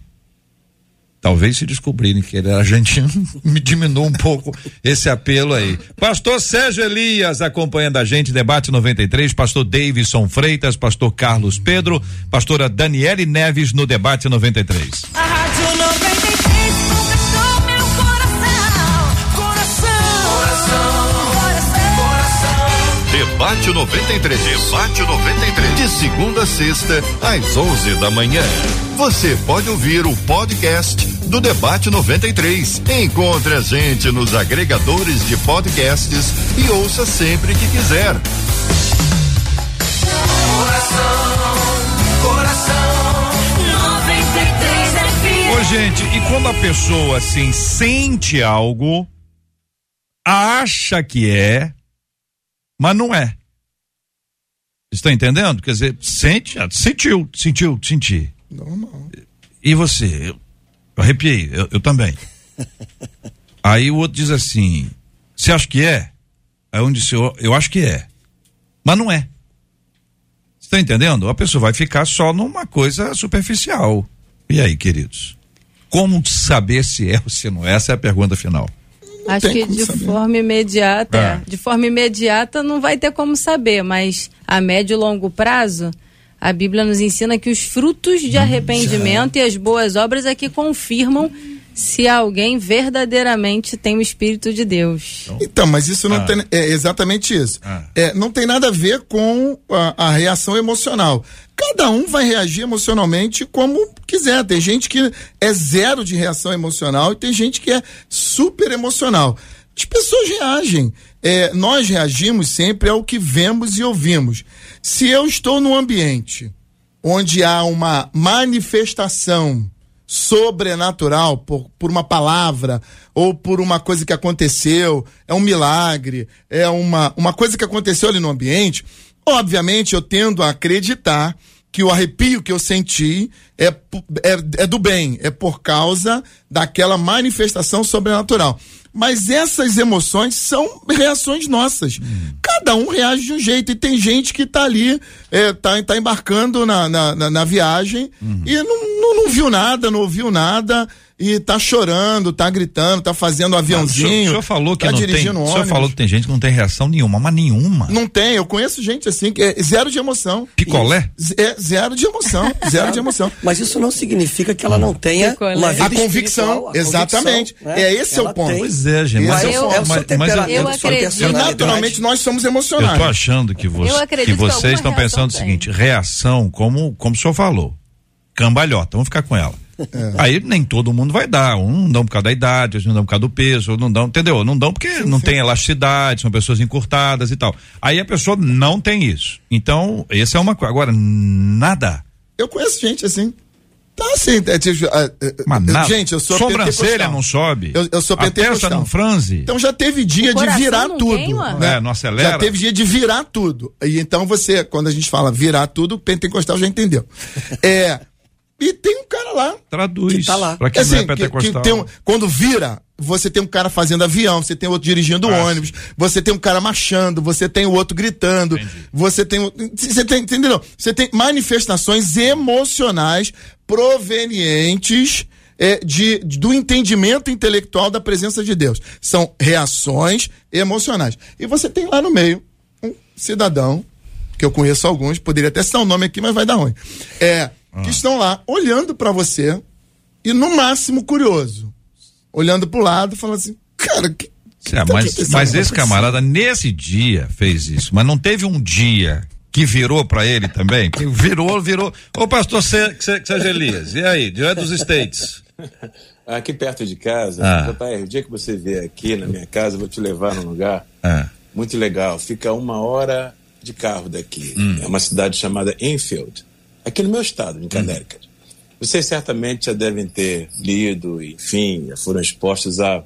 Talvez se descobrirem que ele era argentino, me diminua um pouco esse apelo aí. Pastor Sérgio Elias acompanhando a gente, debate 93, pastor Davidson Freitas, pastor Carlos Pedro, pastora Daniele Neves no debate 93. A Rádio 93 conquistou meu coração, coração, coração, coração. Debate 93, debate 93, de segunda a sexta, às 11 da manhã. Você pode ouvir o podcast do Debate 93. Encontre a gente nos agregadores de podcasts e ouça sempre que quiser. Coração, coração, 93 FM. Ô, gente, e quando a pessoa assim sente algo, acha que é, mas não é. Está entendendo? Quer dizer, sente, sentiu, sentiu, sentir. Normal. E você? Eu, eu arrepiei, eu, eu também. Aí o outro diz assim: Você acha que é? Aí um disse: eu, eu acho que é. Mas não é. Você está entendendo? A pessoa vai ficar só numa coisa superficial. E aí, queridos? Como saber se é ou se não é? Essa é a pergunta final. Acho que de saber. forma imediata, é. de forma imediata não vai ter como saber, mas a médio e longo prazo, a Bíblia nos ensina que os frutos de arrependimento e as boas obras é que confirmam se alguém verdadeiramente tem o Espírito de Deus. Então, mas isso não ah. tem. É exatamente isso. Ah. É, não tem nada a ver com a, a, reação emocional. Cada um vai reagir emocionalmente como quiser. Tem gente que é zero de reação emocional e tem gente que é super emocional. As pessoas reagem. É, nós reagimos sempre ao que vemos e ouvimos. Se eu estou num ambiente onde há uma manifestação sobrenatural por, por uma palavra ou por uma coisa que aconteceu, é um milagre, é uma, uma coisa que aconteceu ali no ambiente, obviamente eu tendo a acreditar que o arrepio que eu senti é, é, é do bem, é por causa daquela manifestação sobrenatural. Mas essas emoções são reações nossas. Hum. Cada um reage de um jeito. E tem gente que está ali, é, tá, tá embarcando na, na, na, na viagem uhum. e não, não, não viu nada, não ouviu nada e tá chorando, tá gritando, tá fazendo aviãozinho. o, senhor, o senhor falou que tá não tem. O senhor falou que tem gente que não tem reação nenhuma, mas nenhuma. Não tem, eu conheço gente assim, que é zero de emoção. Picolé? É zero de emoção, zero de emoção. Mas isso não significa que ela não tenha Picolé. uma vida a convicção, a exatamente. Convicção, né? É esse ela é o ponto. Tem. Pois é, gente. Mas, eu, é mas, mas eu, eu acredito. E naturalmente nós somos emocionais. Eu tô achando que, você, que vocês estão pensando tem. o seguinte, reação, como, como o senhor falou, cambalhota, vamos ficar com ela é. Aí nem todo mundo vai dar. Um não dão por causa da idade, outros não dão por causa do peso, outros não dão, entendeu? Não dão porque sim, não sim. tem elasticidade, são pessoas encurtadas e tal. Aí a pessoa não tem isso. Então, essa é uma coisa. Agora, nada. Eu conheço gente assim. Tá assim, é, tipo, ah, eh, Mas nada. gente, eu sou Sobrancelha não sobe. Eu, eu sou A pentecostal. não franze. Então já teve dia O de virar não tudo. né? É, não acelera. Já teve dia de virar tudo. E então você, quando a gente fala virar tudo, pentecostal já entendeu. É. E tem um cara lá. Traduz. Que tá lá. Pra quem não é Assim, que- que pentecostal. tem um- quando vira, você tem um cara fazendo avião, você tem outro dirigindo Ah, ônibus, você tem um cara marchando, você tem o outro gritando, você tem, você tem, entendeu? Você tem manifestações emocionais provenientes é, de, do entendimento intelectual da presença de Deus. São reações emocionais. E você tem lá no meio um cidadão, que eu conheço alguns, poderia até citar o nome aqui, mas vai dar ruim. É, que estão lá olhando para você e no máximo curioso. Olhando pro lado, falando assim, cara, que. que É, tá mas, mas esse você?" camarada, nesse dia, fez isso. Mas não teve um dia que virou pra ele também? Que virou, virou. Ô, pastor Sérgio Elias, e aí, diante dos States? Aqui perto de casa, Ah. JR, o dia que você vier aqui na minha casa, eu vou te levar num lugar Ah, muito legal. Fica uma hora de carro daqui. Hum. É uma cidade chamada Enfield, aqui no meu estado, em Connecticut. Vocês certamente já devem ter lido, enfim, foram expostos a,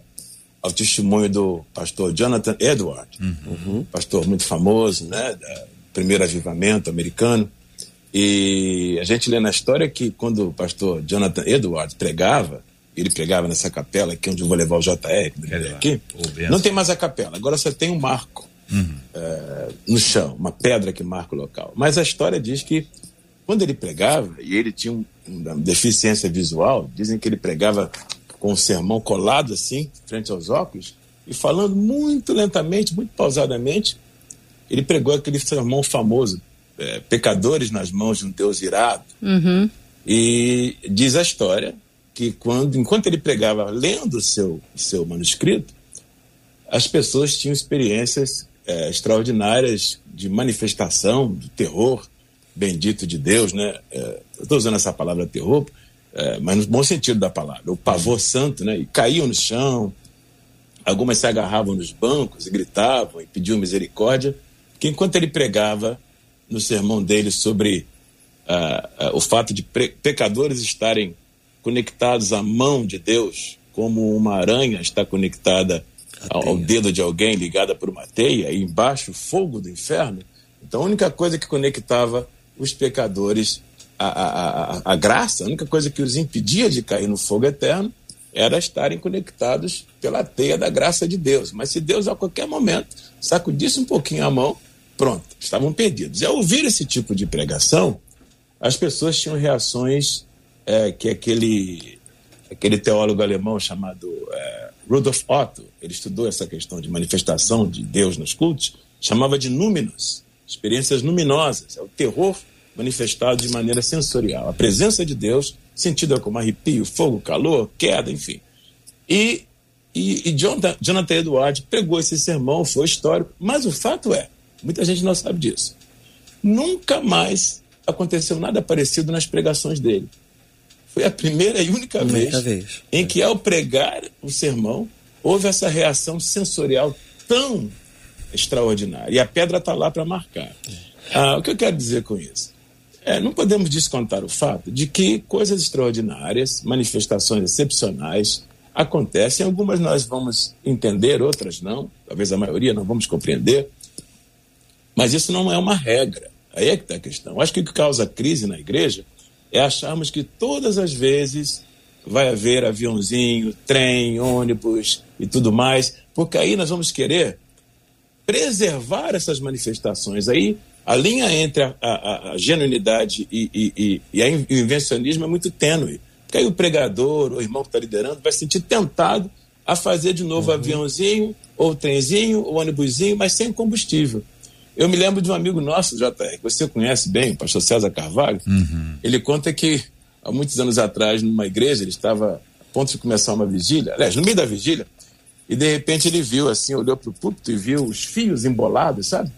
ao testemunho do pastor Jonathan Edward, Uhum. pastor muito famoso, né, primeiro avivamento americano. E a gente lê na história que quando o pastor Jonathan Edward pregava, ele pregava nessa capela aqui onde eu vou levar o JR, lá. aqui, não tem mais a capela, agora só tem um marco é, no chão, uma pedra que marca o local. Mas a história diz que quando ele pregava, e ele tinha um- uma deficiência visual, dizem que ele pregava com o sermão colado assim, frente aos óculos, e falando muito lentamente, muito pausadamente, ele pregou aquele sermão famoso, é, pecadores nas mãos de um Deus irado. E diz a história que quando, enquanto ele pregava lendo o seu, seu manuscrito, as pessoas tinham experiências é, extraordinárias de manifestação do terror bendito de Deus, né? É, eu estou usando essa palavra terror, é, mas no bom sentido da palavra, o pavor santo, né? E caíam no chão, algumas se agarravam nos bancos e gritavam e pediam misericórdia, que enquanto ele pregava no sermão dele sobre ah, ah, o fato de pecadores estarem conectados à mão de Deus, como uma aranha está conectada ao, ao dedo de alguém ligada por uma teia, e embaixo o fogo do inferno. Então a única coisa que conectava os pecadores à, à, à, à graça, a única coisa que os impedia de cair no fogo eterno era estarem conectados pela teia da graça de Deus. Mas se Deus a qualquer momento sacudisse um pouquinho a mão, pronto, estavam perdidos. E ao ouvir esse tipo de pregação, as pessoas tinham reações é, que aquele, aquele teólogo alemão chamado é, Rudolf Otto, ele estudou essa questão de manifestação de Deus nos cultos, chamava de núminos, experiências luminosas, é o terror manifestado de maneira sensorial. A presença de Deus, sentida como arrepio, fogo, calor, queda, enfim. E, e, e Jonathan, Jonathan Edwards pregou esse sermão, foi histórico, mas o fato é, muita gente não sabe disso, nunca mais aconteceu nada parecido nas pregações dele. Foi a primeira e única Única vez, vez. em que, ao pregar o sermão, houve essa reação sensorial tão extraordinária. E a pedra está lá para marcar. Ah, o que eu quero dizer com isso? É, não podemos descontar o fato de que coisas extraordinárias, manifestações excepcionais acontecem. Algumas nós vamos entender, outras não. Talvez a maioria não vamos compreender. Mas isso não é uma regra. Aí é que está a questão. Acho que o que causa crise na igreja é acharmos que todas as vezes vai haver aviãozinho, trem, ônibus e tudo mais, porque aí nós vamos querer preservar essas manifestações. Aí a linha entre a, a- a genuinidade e, e- e- e o invencionismo é muito tênue. Porque aí o pregador, o irmão que está liderando, vai se sentir tentado a fazer de novo aviãozinho, ou trenzinho, ou ônibusinho, mas sem combustível. Eu me lembro de um amigo nosso, JR, que você conhece bem, o pastor César Carvalho. Ele conta que há muitos anos atrás, numa igreja, ele estava a ponto de começar uma vigília, aliás, no meio da vigília, e de repente ele viu assim, olhou para o púlpito e viu os fios embolados, sabe?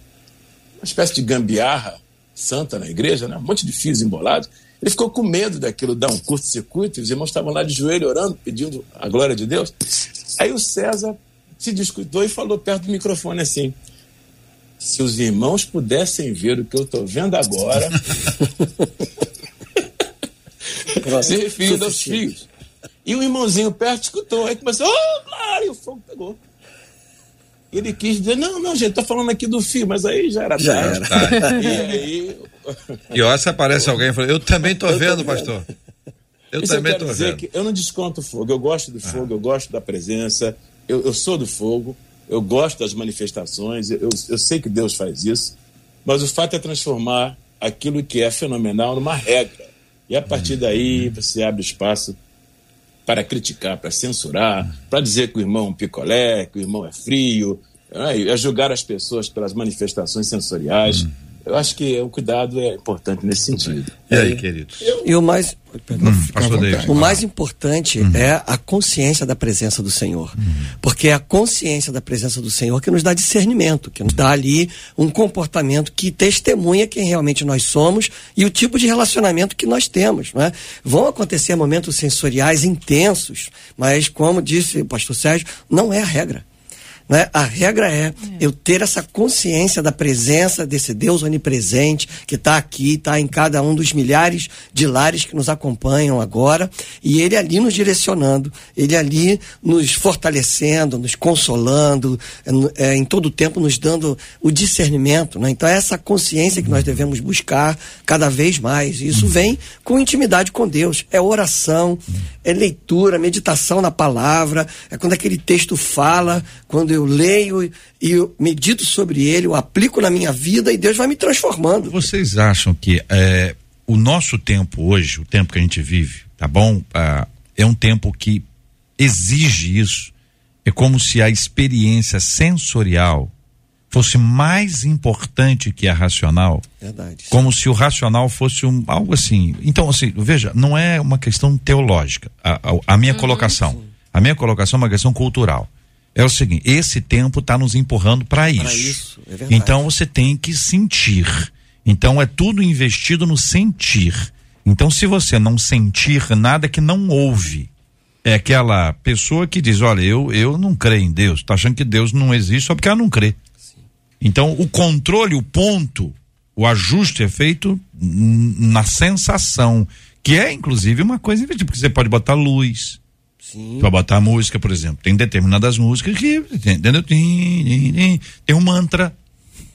Uma espécie de gambiarra santa na igreja, né? Um monte de fios embolados. Ele ficou com medo daquilo dar um curto-circuito, e os irmãos estavam lá de joelho orando, pedindo a glória de Deus. Aí o César se descuidou e falou perto do microfone assim: se os irmãos pudessem ver o que eu estou vendo agora. Ser filho dos filhos. E o irmãozinho perto escutou. Aí começou, oh, claro, e o fogo pegou. Ele quis dizer, não, não, gente, tô falando aqui do filho, mas aí já era Já tarde. era. E aí. E ó, se aparece alguém e fala, eu também tô vendo, pastor. Eu Isso também eu quero tô dizer vendo. que eu não desconto o fogo. Eu gosto do fogo, eu gosto da presença. Eu, eu sou do fogo. Eu gosto das manifestações. Eu, eu sei que Deus faz isso. Mas o fato é transformar aquilo que é fenomenal numa regra. E a partir daí você abre espaço para criticar, para censurar, para dizer que o irmão é um picolé, que o irmão é frio, né? é julgar as pessoas pelas manifestações sensoriais. Eu acho que o cuidado é importante nesse sentido. E aí, queridos? E o mais, perdão, Hum, o mais importante é a consciência da presença do Senhor. Porque é a consciência da presença do Senhor que nos dá discernimento, que nos dá ali um comportamento que testemunha quem realmente nós somos e o tipo de relacionamento que nós temos. Não é? Vão acontecer momentos sensoriais intensos, mas, como disse o pastor Sérgio, não é a regra. Né? A regra é eu ter essa consciência da presença desse Deus onipresente que está aqui, está em cada um dos milhares de lares que nos acompanham agora, e ele ali nos direcionando, ele ali nos fortalecendo, nos consolando, é, é, em todo o tempo nos dando o discernimento. Né? Então, é essa consciência que nós devemos buscar cada vez mais. E isso vem com intimidade com Deus. É oração, é leitura, meditação na palavra, é quando aquele texto fala, quando eu leio e eu medito sobre ele, eu aplico na minha vida e Deus vai me transformando. Vocês acham que é, o nosso tempo hoje, o tempo que a gente vive, tá bom? Ah, é um tempo que exige isso. É como se a experiência sensorial fosse mais importante que a racional. Verdade. Como se o racional fosse um, algo assim. Então, assim, veja, não é uma questão teológica. A, a- a minha colocação. A minha colocação é uma questão cultural. É o seguinte: esse tempo está nos empurrando para isso. isso, é então você tem que sentir. Então é tudo investido no sentir. Então, se você não sentir nada que não ouve, é aquela pessoa que diz: Olha, eu, eu não creio em Deus, tá achando que Deus não existe só porque ela não crê. Então, o controle, o ponto, o ajuste é feito na sensação, que é inclusive uma coisa invertida, porque você pode botar luz, Sim. para botar música, por exemplo. Tem determinadas músicas que entendeu? Tem, um mantra.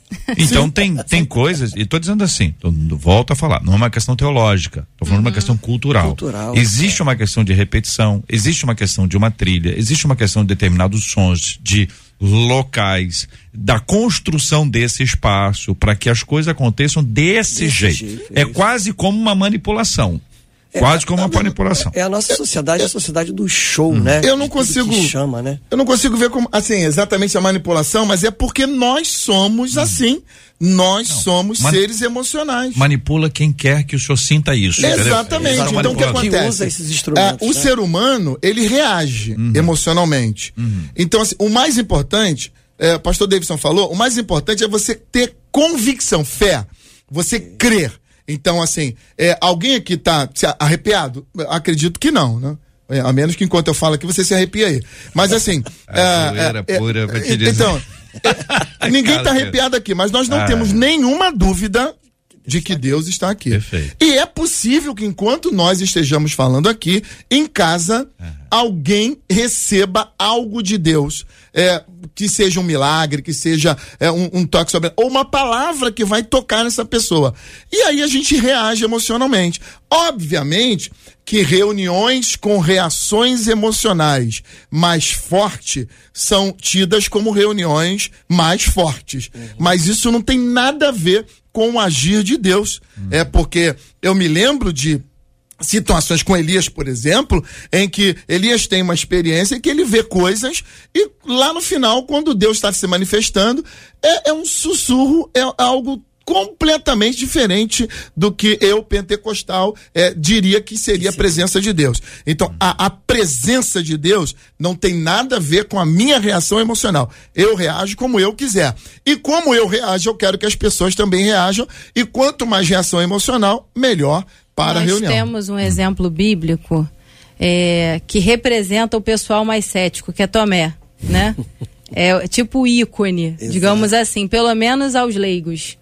Então tem, tem coisas, e tô dizendo assim, tô, volto a falar, não é uma questão teológica, tô falando de uma questão cultural. Cultural. Existe uma questão de repetição, existe uma questão de uma trilha, existe uma questão de determinados sons, de locais, da construção desse espaço para que as coisas aconteçam desse, Desse jeito. jeito, É isso. quase como uma manipulação. É, quase como uma é- manipulação. É a nossa sociedade, a sociedade do show, né? Eu não consigo- que chama, né? Eu não consigo ver como, assim, exatamente a manipulação, mas é porque nós somos assim. Nós somos Mani- seres emocionais. manipula quem quer que o senhor sinta isso. Exatamente. Então o que. Que acontece? usa esses instrumentos, É, o né? ser humano, ele reage Uhum. emocionalmente. Então, assim, o mais importante, é, o pastor Davidson falou, o mais importante é você ter convicção, fé. Você crer. Então, assim, é, alguém aqui tá se arrepiado? Acredito que não, né? É, a menos que enquanto eu falo aqui você se arrepia aí. Mas assim. A zoeira pura, vou te dizer. Então, é, ninguém tá Cara, arrepiado aqui, mas nós não Ah. temos nenhuma dúvida de que Deus está aqui. Perfeito. E é possível que enquanto nós estejamos falando aqui, em casa, alguém receba algo de Deus. É, que seja um milagre, que seja é, um, um toque sobre. Ou uma palavra que vai tocar nessa pessoa. E aí a gente reage emocionalmente. Obviamente que reuniões com reações emocionais mais fortes são tidas como reuniões mais fortes. Mas isso não tem nada a ver com o agir de Deus. É porque eu me lembro de situações com Elias, por exemplo, em que Elias tem uma experiência em que ele vê coisas e lá no final, quando Deus está se manifestando, é, é um sussurro, é algo completamente diferente do que eu, pentecostal, é, diria que seria a presença de Deus. Então, a, a presença de Deus não tem nada a ver com a minha reação emocional. Eu reajo como eu quiser. E como eu reajo, eu quero que as pessoas também reajam. E quanto mais reação emocional, melhor para a Nós reunião. temos um exemplo bíblico é, que representa o pessoal mais cético, que é Tomé, né? É tipo o ícone, digamos assim, pelo menos aos leigos.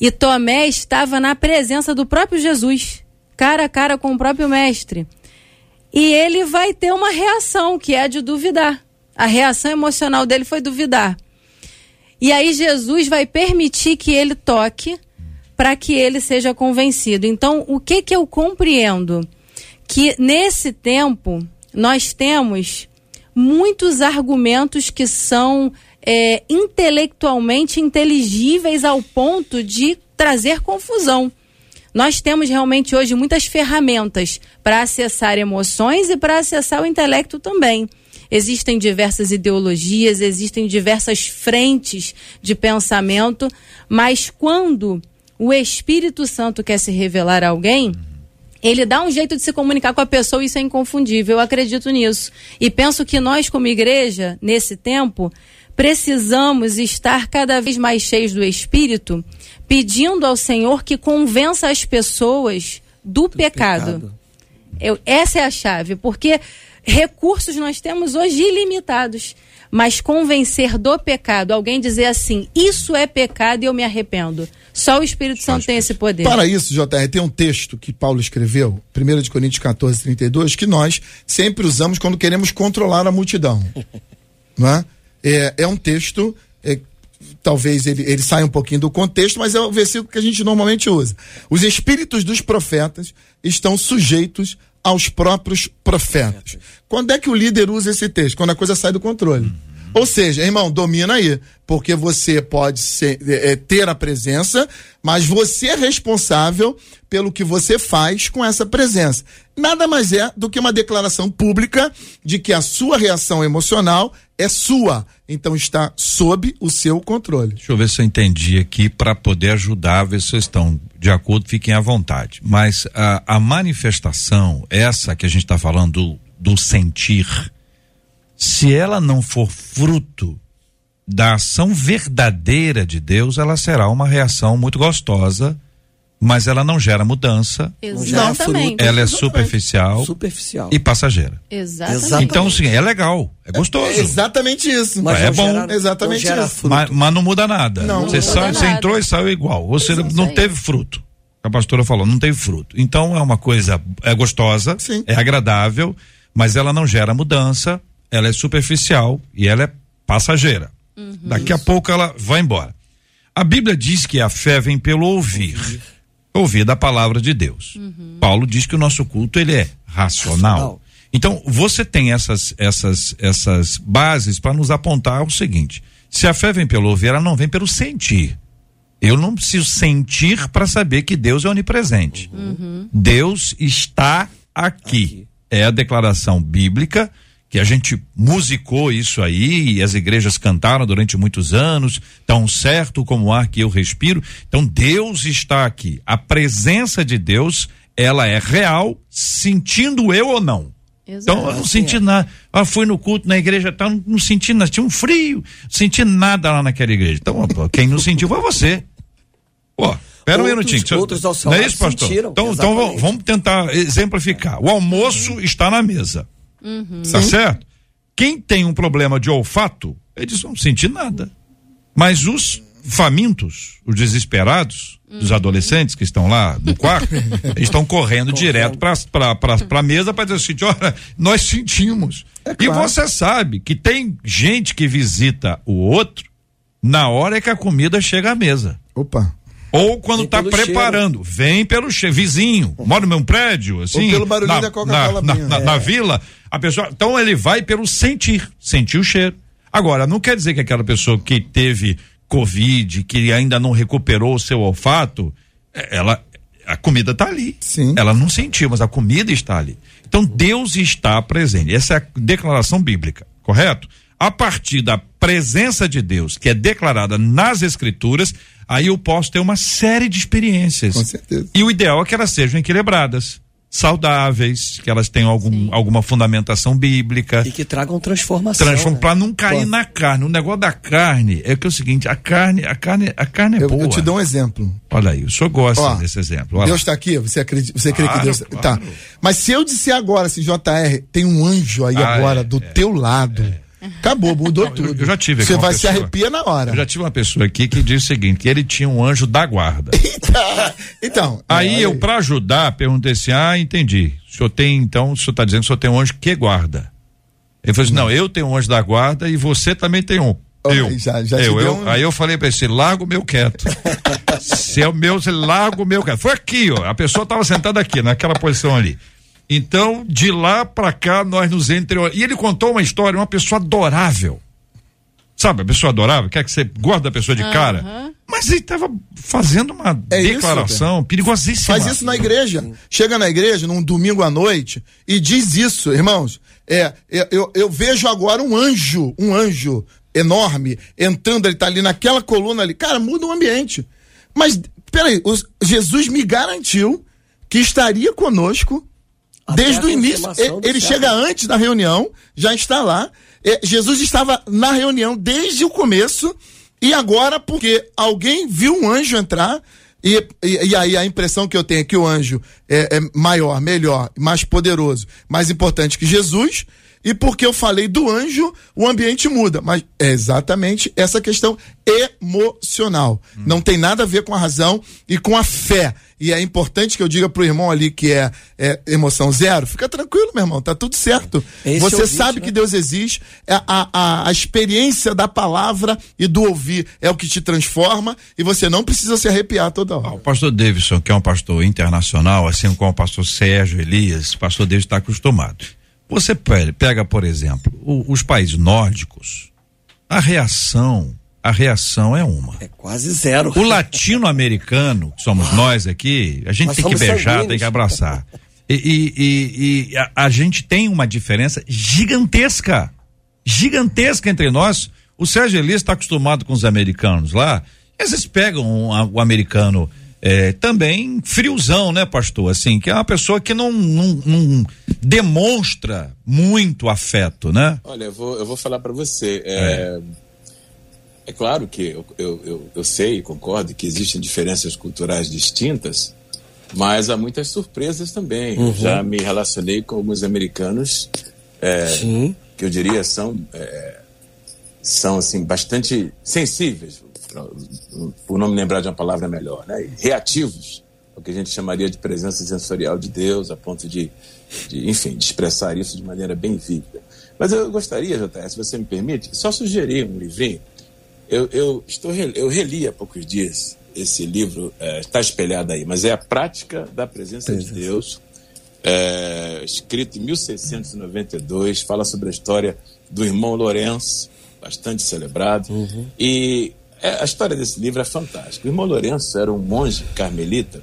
E Tomé estava na presença do próprio Jesus. cara a cara com o próprio mestre. E ele vai ter uma reação, que é a de duvidar. A reação emocional dele foi duvidar. E aí Jesus vai permitir que ele toque para que ele seja convencido. Então, o que que eu compreendo? Que nesse tempo nós temos muitos argumentos que são é, intelectualmente inteligíveis ao ponto de trazer confusão. Nós temos realmente hoje muitas ferramentas para acessar emoções e para acessar o intelecto também. Existem diversas ideologias, existem diversas frentes de pensamento, mas quando o Espírito Santo quer se revelar a alguém, ele dá um jeito de se comunicar com a pessoa isso é inconfundível. Eu acredito nisso. E penso que nós, como igreja, nesse tempo, precisamos estar cada vez mais cheios do Espírito, pedindo ao Senhor que convença as pessoas do, do pecado. pecado. Eu, essa é a chave, porque recursos nós temos hoje ilimitados. Mas convencer do pecado, alguém dizer assim, isso é pecado e eu me arrependo. Só o Espírito Santo tem esse poder. Para isso, JR, tem um texto que Paulo escreveu, 1 de Coríntios 14, 32, que nós sempre usamos quando queremos controlar a multidão. não é? É, é um texto, é, talvez ele, ele saia um pouquinho do contexto, mas é o versículo que a gente normalmente usa. Os espíritos dos profetas estão sujeitos aos próprios profetas. Quando é que o líder usa esse texto? Quando a coisa sai do controle. Uhum. Ou seja, irmão, domina aí, porque você pode ser, é, ter a presença, mas você é responsável pelo que você faz com essa presença. Nada mais é do que uma declaração pública de que a sua reação emocional é sua, então está sob o seu controle. Deixa eu ver se eu entendi aqui para poder ajudar, ver se vocês estão de acordo, fiquem à vontade. Mas a, a manifestação, essa que a gente está falando do, do sentir, se ela não for fruto da ação verdadeira de Deus, ela será uma reação muito gostosa, mas ela não gera mudança. Exatamente. Ela é superficial, superficial. e passageira. Exatamente. Então, sim, é legal, é gostoso. É exatamente isso. Mas é bom. Gera, exatamente isso. Mas, mas, não muda nada. Não, você, não sai, você entrou e saiu igual. Você não, não teve fruto. A pastora falou, não teve fruto. Então é uma coisa, é gostosa, sim. é agradável, mas ela não gera mudança, ela é superficial e ela é passageira. Uhum. Daqui a pouco ela vai embora. A Bíblia diz que a fé vem pelo ouvir. Ouvir, ouvir da palavra de Deus. Uhum. Paulo diz que o nosso culto ele é racional. racional. Então, você tem essas essas essas bases para nos apontar o seguinte: se a fé vem pelo ouvir, ela não vem pelo sentir. Eu não preciso sentir para saber que Deus é onipresente. Uhum. Deus está aqui. aqui. É a declaração bíblica que a gente musicou isso aí e as igrejas cantaram durante muitos anos, tão certo como o ar que eu respiro. Então Deus está aqui. A presença de Deus, ela é real, sentindo eu ou não. Exato. Então eu não senti nada. Ah, fui no culto na igreja, tá, não, não senti nada, tinha um frio, não senti nada lá naquela igreja. Então, quem não sentiu foi você. Pô, Pera um minutinho. Outros ao seu não é isso, pastor? Sentiram, então, então vamos tentar exemplificar. O almoço está na mesa. Uhum. Tá certo? Quem tem um problema de olfato, eles não sentem nada. Mas os famintos, os desesperados, uhum. os adolescentes que estão lá no quarto, estão correndo direto para a mesa para dizer assim: olha, nós sentimos. É claro. E você sabe que tem gente que visita o outro na hora que a comida chega à mesa. Opa. Ou quando está preparando, cheiro. vem pelo cheiro, vizinho, mora no mesmo prédio, assim. Ou pelo barulhinho na, da Coca-Cola. Na, na, é. na, vila, a pessoa. Então ele vai pelo sentir, sentir o cheiro. Agora, não quer dizer que aquela pessoa que teve Covid, que ainda não recuperou o seu olfato, é, ela. A comida está ali. Sim. Ela não sentiu, mas a comida está ali. Então Deus está presente. Essa é a declaração bíblica, correto? A partir da presença de Deus, que é declarada nas Escrituras, aí eu posso ter uma série de experiências. Com certeza. E o ideal é que elas sejam equilibradas saudáveis, que elas tenham algum, alguma fundamentação bíblica. E que tragam transformação. Transform, né? Para não cair Pô. na carne. O negócio da carne é que é o seguinte, a carne, a carne, a carne é eu, boa. Eu te dou um exemplo. Olha aí, o senhor gosta Ó, desse exemplo. Olha Deus está aqui, você acredita, você claro, crê que Deus. Tá. Claro. Tá. Mas se eu disser agora, assim, JR, tem um anjo aí ah, agora é, do é, teu lado. É Acabou, mudou tudo. Eu, já tive Você vai pessoa, se arrepia na hora. Eu já tive uma pessoa aqui que disse o seguinte: que ele tinha um anjo da guarda. então. Aí é, eu, para ajudar, perguntei assim: ah, entendi. O senhor tem, então, o senhor está dizendo que o senhor tem um anjo que guarda. Ele falou assim: não, eu tenho um anjo da guarda e você também tem um. Eu, já, já eu, eu um... aí eu falei para ele, larga o meu quieto. se é o meu, você larga o meu quieto. Foi aqui, ó. A pessoa estava sentada aqui, naquela posição ali. Então, de lá para cá, nós nos entre. E ele contou uma história, uma pessoa adorável. Sabe, a pessoa adorável, quer que você guarde a pessoa de uhum. cara. Mas ele estava fazendo uma é declaração isso, perigosíssima. Faz isso na igreja. Chega na igreja num domingo à noite e diz isso, irmãos. É, eu, eu vejo agora um anjo, um anjo enorme entrando, ele tá ali naquela coluna ali. Cara, muda o ambiente. Mas, peraí, os, Jesus me garantiu que estaria conosco Até desde o início. Ele, ele chega antes da reunião, já está lá. É, Jesus estava na reunião desde o começo. E agora, porque alguém viu um anjo entrar, e, e, e, aí a impressão que eu tenho é que o anjo é, é, maior, melhor, mais poderoso, mais importante que Jesus, e porque eu falei do anjo, o ambiente muda. Mas é exatamente essa questão emocional. Hum. Não tem nada a ver com a razão e com a fé. E é importante que eu diga pro irmão ali que é, é emoção zero, fica tranquilo, meu irmão, tá tudo certo. Esse Você ouvinte, sabe né? que Deus existe, é a, a, a experiência da palavra e do ouvir é o que te transforma e você não precisa se arrepiar toda hora. Ah, o pastor Davidson, que é um pastor internacional, assim como o pastor Sérgio Elias, o pastor Davidson está acostumado. Você pega, por exemplo, os países nórdicos, a reação, a reação é uma. É quase zero. O latino-americano, que somos nós aqui, a gente nós tem que beijar, sanguíneos. tem que abraçar. E, e, e, e a, a, gente tem uma diferença gigantesca, gigantesca entre nós. O Sérgio Elias está acostumado com os americanos lá, e às vezes pegam um, o americano é, também friozão, né, pastor? Assim, que é uma pessoa que não, não, não demonstra muito afeto, né? Olha, eu vou, eu vou falar para você. É, é, é, claro que eu, eu, eu, eu sei e concordo que existem diferenças culturais distintas, mas há muitas surpresas também. Uhum. Já me relacionei com alguns americanos é, que eu diria são, é, são assim, bastante sensíveis por não me lembrar de uma palavra melhor, né? reativos, o que a gente chamaria de presença sensorial de Deus, a ponto de, de, enfim, de expressar isso de maneira bem vívida. Mas eu gostaria, JS, se você me permite, só sugerir um livrinho. Eu, eu, estou, eu reli há poucos dias esse livro, é, está espelhado aí, mas é a Prática da Presença de Deus, é, escrito em 1692, fala sobre a história do irmão Lourenço, bastante celebrado, uhum. e é, a história desse livro é fantástica. O irmão Lourenço era um monge carmelita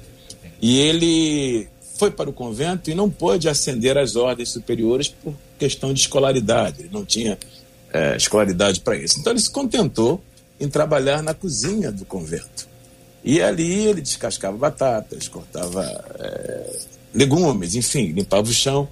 e ele foi para o convento e não pôde ascender às ordens superiores por questão de escolaridade. Ele não tinha é, escolaridade para isso. Então ele se contentou em trabalhar na cozinha do convento. E ali ele descascava batatas, cortava é, legumes, enfim, limpava o chão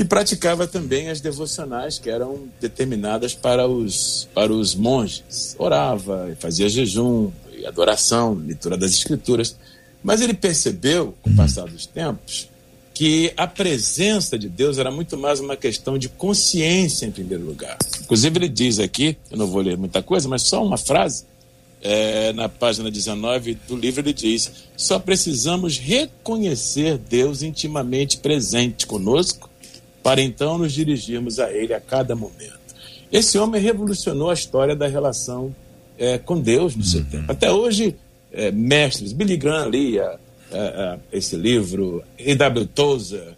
e praticava também as devocionais que eram determinadas para os, para os monges. Orava, fazia jejum, e adoração, leitura das escrituras. Mas ele percebeu, com o passar dos tempos, que a presença de Deus era muito mais uma questão de consciência em primeiro lugar. Inclusive ele diz aqui, eu não vou ler muita coisa, mas só uma frase, é, na página 19 do livro ele diz: só precisamos reconhecer Deus intimamente presente conosco para então nos dirigirmos a Ele a cada momento. Esse homem revolucionou a história da relação é, com Deus no seu uhum. tempo. Até hoje, é, mestres, Billy Graham lia é, esse livro, E.W. Tozer,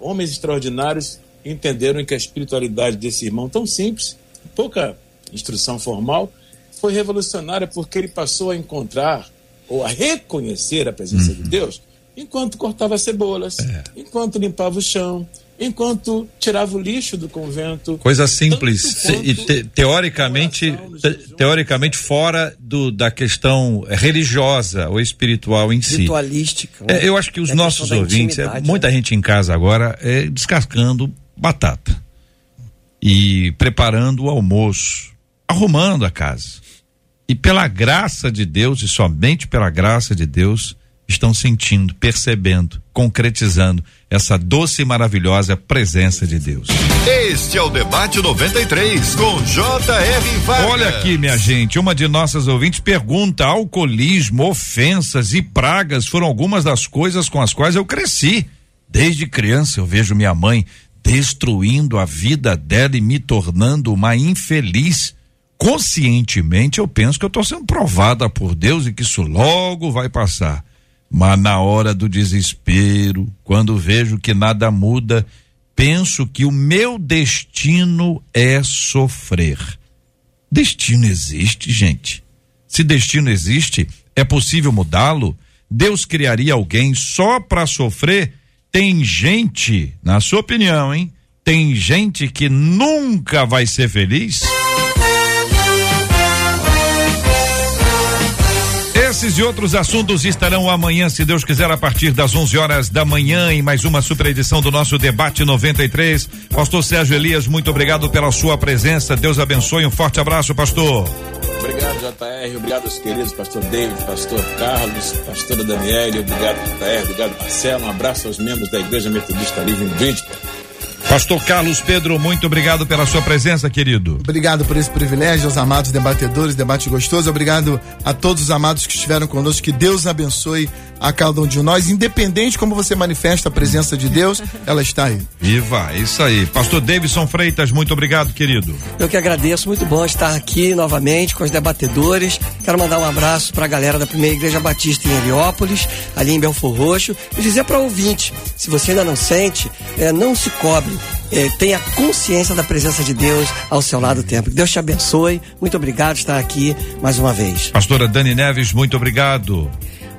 homens extraordinários entenderam que a espiritualidade desse irmão tão simples, pouca instrução formal, foi revolucionária porque ele passou a encontrar ou a reconhecer a presença uhum. de Deus enquanto cortava cebolas, é. enquanto limpava o chão, enquanto tirava o lixo do convento. Coisa simples e te, teoricamente te, teoricamente fora do, da questão religiosa ou espiritual em si. Ritualística. Né? É, eu acho que os é nossos ouvintes, é, muita né? gente em casa agora é descascando batata e preparando o almoço, arrumando a casa. E pela graça de Deus e somente pela graça de Deus, estão sentindo, percebendo, concretizando essa doce e maravilhosa presença de Deus. Este é o debate 93 com J.R. Vargas. Olha aqui, minha gente, uma de nossas ouvintes pergunta: alcoolismo, ofensas e pragas foram algumas das coisas com as quais eu cresci. Desde criança eu vejo minha mãe destruindo a vida dela e me tornando uma infeliz. Conscientemente eu penso que eu estou sendo provada por Deus e que isso logo vai passar. Mas na hora do desespero, quando vejo que nada muda, penso que o meu destino é sofrer. Destino existe, gente. Se destino existe, é possível mudá-lo? Deus criaria alguém só para sofrer? Tem gente, na sua opinião, hein? Tem gente que nunca vai ser feliz? Esses e outros assuntos estarão amanhã, se Deus quiser, a partir das 11 horas da manhã, em mais uma super edição do nosso Debate 93. Pastor Sérgio Elias, muito obrigado pela sua presença. Deus abençoe. Um forte abraço, pastor. Obrigado, JR. Obrigado aos queridos pastor David, pastor Carlos, pastora Daniele. Obrigado, JR. Obrigado, Marcelo. Um abraço aos membros da Igreja Metodista Livre em Bridgeport. Pastor Carlos Pedro, muito obrigado pela sua presença, querido. Obrigado por esse privilégio, aos amados debatedores, debate gostoso. Obrigado a todos os amados que estiveram conosco. Que Deus abençoe a cada um de nós, independente como você manifesta a presença de Deus, ela está aí. Viva, isso aí. Pastor Davidson Freitas, muito obrigado, querido. Eu que agradeço, muito bom estar aqui novamente com os debatedores. Quero mandar um abraço para a galera da Primeira Igreja Batista em Heliópolis, ali em Belfor Roxo, e dizer para o ouvinte, se você ainda não sente, é, não se cobre eh, tenha consciência da presença de Deus ao seu lado o tempo. Que Deus te abençoe. Muito obrigado por estar aqui mais uma vez. Pastora Dani Neves, muito obrigado.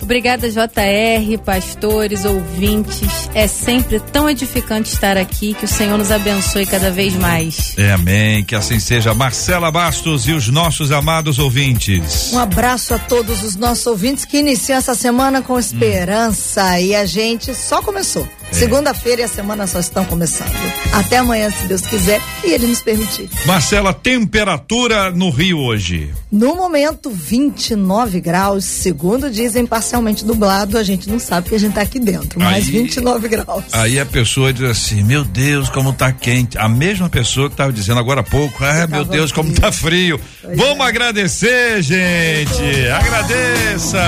Obrigada, JR, pastores, ouvintes. É sempre tão edificante estar aqui. Que o Senhor nos abençoe cada vez mais. É, amém. Que assim seja. Marcela Bastos e os nossos amados ouvintes. Um abraço a todos os nossos ouvintes que iniciam essa semana com esperança. Hum. E a gente só começou. É. Segunda-feira e a semana só estão começando. Até amanhã, se Deus quiser e Ele nos permitir. Marcela, temperatura no Rio hoje? No momento, 29 graus. Segundo dizem, parcialmente dublado. A gente não sabe que a gente está aqui dentro, mas aí, 29 graus. Aí a pessoa diz assim: Meu Deus, como tá quente. A mesma pessoa que estava dizendo agora há pouco: Ah, meu Deus, frio. como tá frio. Pois Vamos é. agradecer, gente. Agradeça.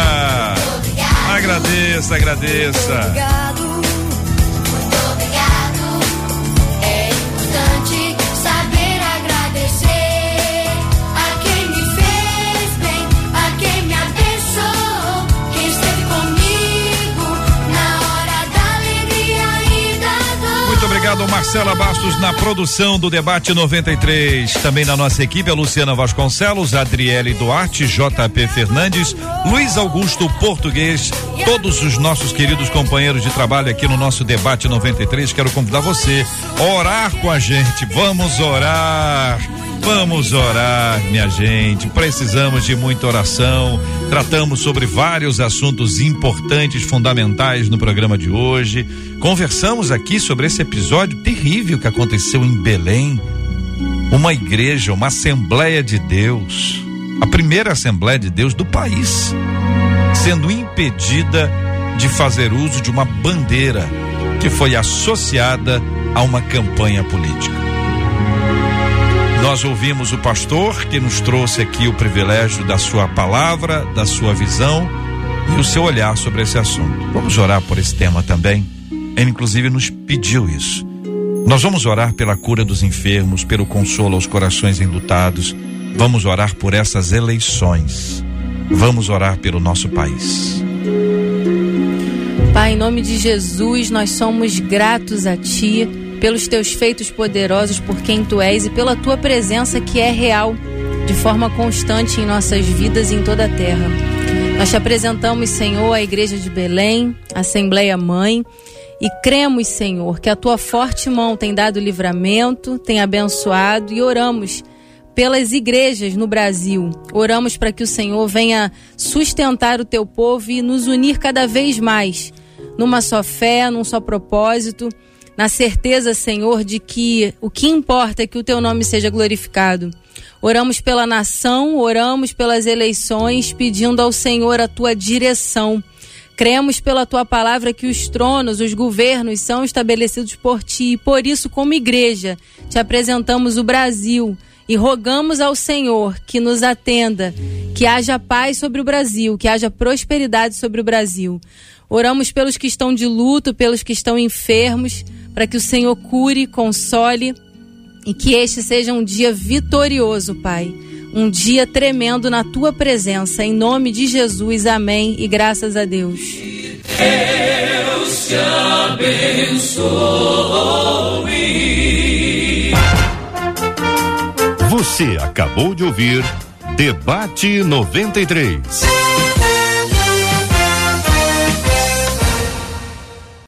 Agradeça, agradeça. Obrigado. Marcela Bastos, na produção do Debate 93. Também na nossa equipe, a Luciana Vasconcelos, Adriele Duarte, JP Fernandes, Luiz Augusto Português, todos os nossos queridos companheiros de trabalho aqui no nosso Debate 93. Quero convidar você a orar com a gente. Vamos orar. Vamos orar, minha gente. Precisamos de muita oração. Tratamos sobre vários assuntos importantes, fundamentais no programa de hoje. Conversamos aqui sobre esse episódio terrível que aconteceu em Belém. Uma igreja, uma Assembleia de Deus, a primeira Assembleia de Deus do país, sendo impedida de fazer uso de uma bandeira que foi associada a uma campanha política. Nós ouvimos o pastor que nos trouxe aqui o privilégio da sua palavra, da sua visão e o seu olhar sobre esse assunto. Vamos orar por esse tema também. Ele, inclusive, nos pediu isso. Nós vamos orar pela cura dos enfermos, pelo consolo aos corações enlutados. Vamos orar por essas eleições. Vamos orar pelo nosso país. Pai, em nome de Jesus, nós somos gratos a Ti pelos teus feitos poderosos, por quem tu és e pela tua presença que é real, de forma constante em nossas vidas e em toda a terra. Nós te apresentamos, Senhor, a Igreja de Belém, Assembleia Mãe, e cremos, Senhor, que a tua forte mão tem dado livramento, tem abençoado e oramos pelas igrejas no Brasil. Oramos para que o Senhor venha sustentar o teu povo e nos unir cada vez mais numa só fé, num só propósito na certeza, Senhor, de que o que importa é que o teu nome seja glorificado. Oramos pela nação, oramos pelas eleições, pedindo ao Senhor a tua direção. Cremos pela tua palavra que os tronos, os governos são estabelecidos por ti, e por isso, como igreja, te apresentamos o Brasil e rogamos ao Senhor que nos atenda, que haja paz sobre o Brasil, que haja prosperidade sobre o Brasil. Oramos pelos que estão de luto, pelos que estão enfermos, para que o Senhor cure, console e que este seja um dia vitorioso, Pai. Um dia tremendo na tua presença. Em nome de Jesus, amém. E graças a Deus. Deus te abençoe. Você acabou de ouvir Debate 93.